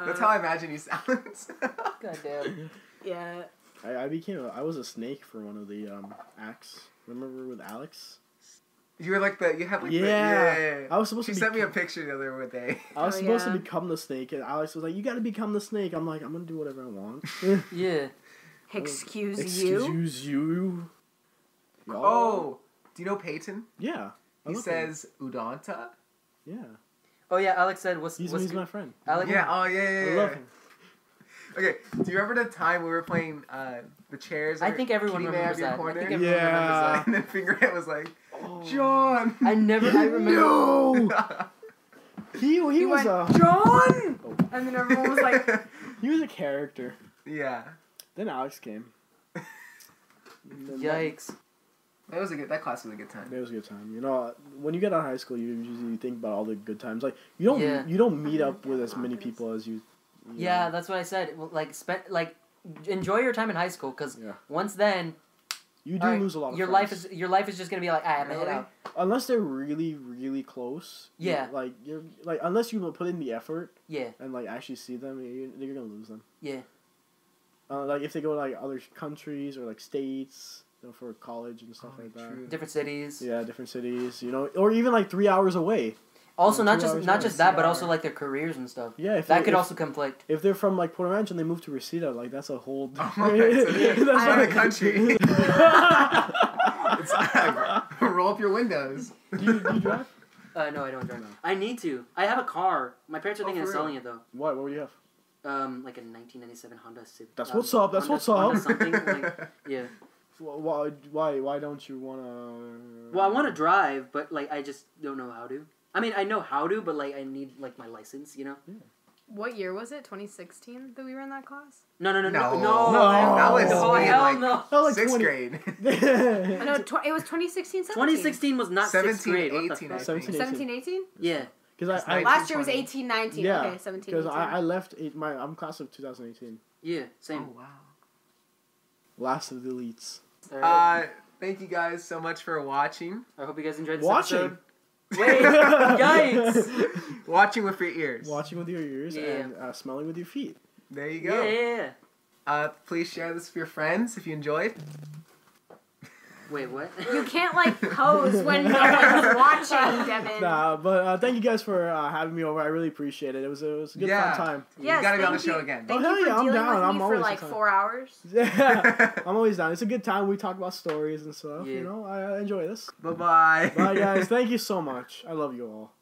That's how I imagine you sound. God damn. Yeah. I, I became a, I was a snake for one of the um acts. Remember with Alex? you were like the you had like the, Yeah. yeah, yeah, yeah. I was supposed She to. sent me a picture the other day. I was Oh, supposed yeah. to become the snake, and Alex was like, "You got to become the snake." I'm like, "I'm gonna do whatever I want." Yeah. Excuse, you. Excuse you. Y'all- Oh, do you know Peyton? yeah. I He love him. says Udanta. "Yeah." Oh yeah, Alex said, what's He's, what's he's good- my friend. Alex? Yeah. Oh yeah, yeah, I love him. Okay. Do you remember the time we were playing uh, the chairs? I think everyone Kitty remembers Have Your that. I think everyone Yeah. remembers that. And then Fingerhead was like, Oh. John. I never. I remember. No. He he, He was went, a John! And then everyone was like, he was a character. yeah. Then Alex came. Then Yikes. That was a good. That class was a good time. It was a good time. You know, when you get out of high school, you usually think about all the good times. Like you don't Yeah. you don't meet up with as many people as you. You Yeah, know. that's what I said. Well, Like spend like enjoy your time in high school because Yeah. once then you do alright, lose a lot of your friends. life is your life is just gonna be like ah, I'm gonna Really? out. unless they're really really close. you- Yeah. like you're like unless you put in the effort Yeah, and like actually see them, you you're gonna lose them. yeah, Uh, like if they go to like other countries or like states, you know, for college and stuff Oh, like that. different cities. Yeah, different cities, you know, or even like three hours away. Also, not just not just that, but also like their careers and stuff. Yeah, if That could if, also conflict. if they're from like Porter Ranch and they move to Reseda, like that's a whole. Oh, it's a- That's I- not a country. It's roll up your windows. do, you, do you drive? Uh, no, I don't drive. No. I need to. I have a car. My parents are Oh, thinking of selling it though. What? What do you have? Um, like a 1997 Honda Civic. That's um, what's up, that's Honda- what's up. Honda something. Like, yeah. Why? Why? Why don't you wanna? Well, I want to drive, but like I just don't know how to. I mean, I know how to, but like I need like my license. You know. what year was it? 2016 that we were in that class? No, no, no, no, No. no. No, that was no, me in, hell like, no. Oh, like Sixth 20 grade. I know, tw- it was 2016, 17. 2016 was not 17, sixth grade. What the 18, fuck? 17, think. 17, 18? Yeah. Because I, I Last year was 20. 18, 19. Yeah, okay, 17, because I, I left eight, my I'm class of 2018, Yeah. Same. Oh wow. last of the elites. Alright. Uh, thank you guys so much for watching. I hope you guys enjoyed this Watching. episode. Wait, yikes! Watching with your ears. Watching with your ears Yeah. and uh, smelling with your feet. There you Yeah, go. yeah, yeah. Uh, please share this with your friends if you enjoyed. Wait, what? You can't, like, pose when no one's watching, Devin. Nah, but uh, thank you guys for uh, having me over. I really appreciate it. It was a, it was a good Yeah. fun time. You Yes, gotta be on the show you. again. Thank Oh, hell for yeah, I'm down. with I'm me for, like, time. four hours. Yeah, I'm always down. It's a good time. We talk about stories and stuff. Yeah. You know, I, I enjoy this. Bye bye. Bye, guys. Thank you so much. I love you all.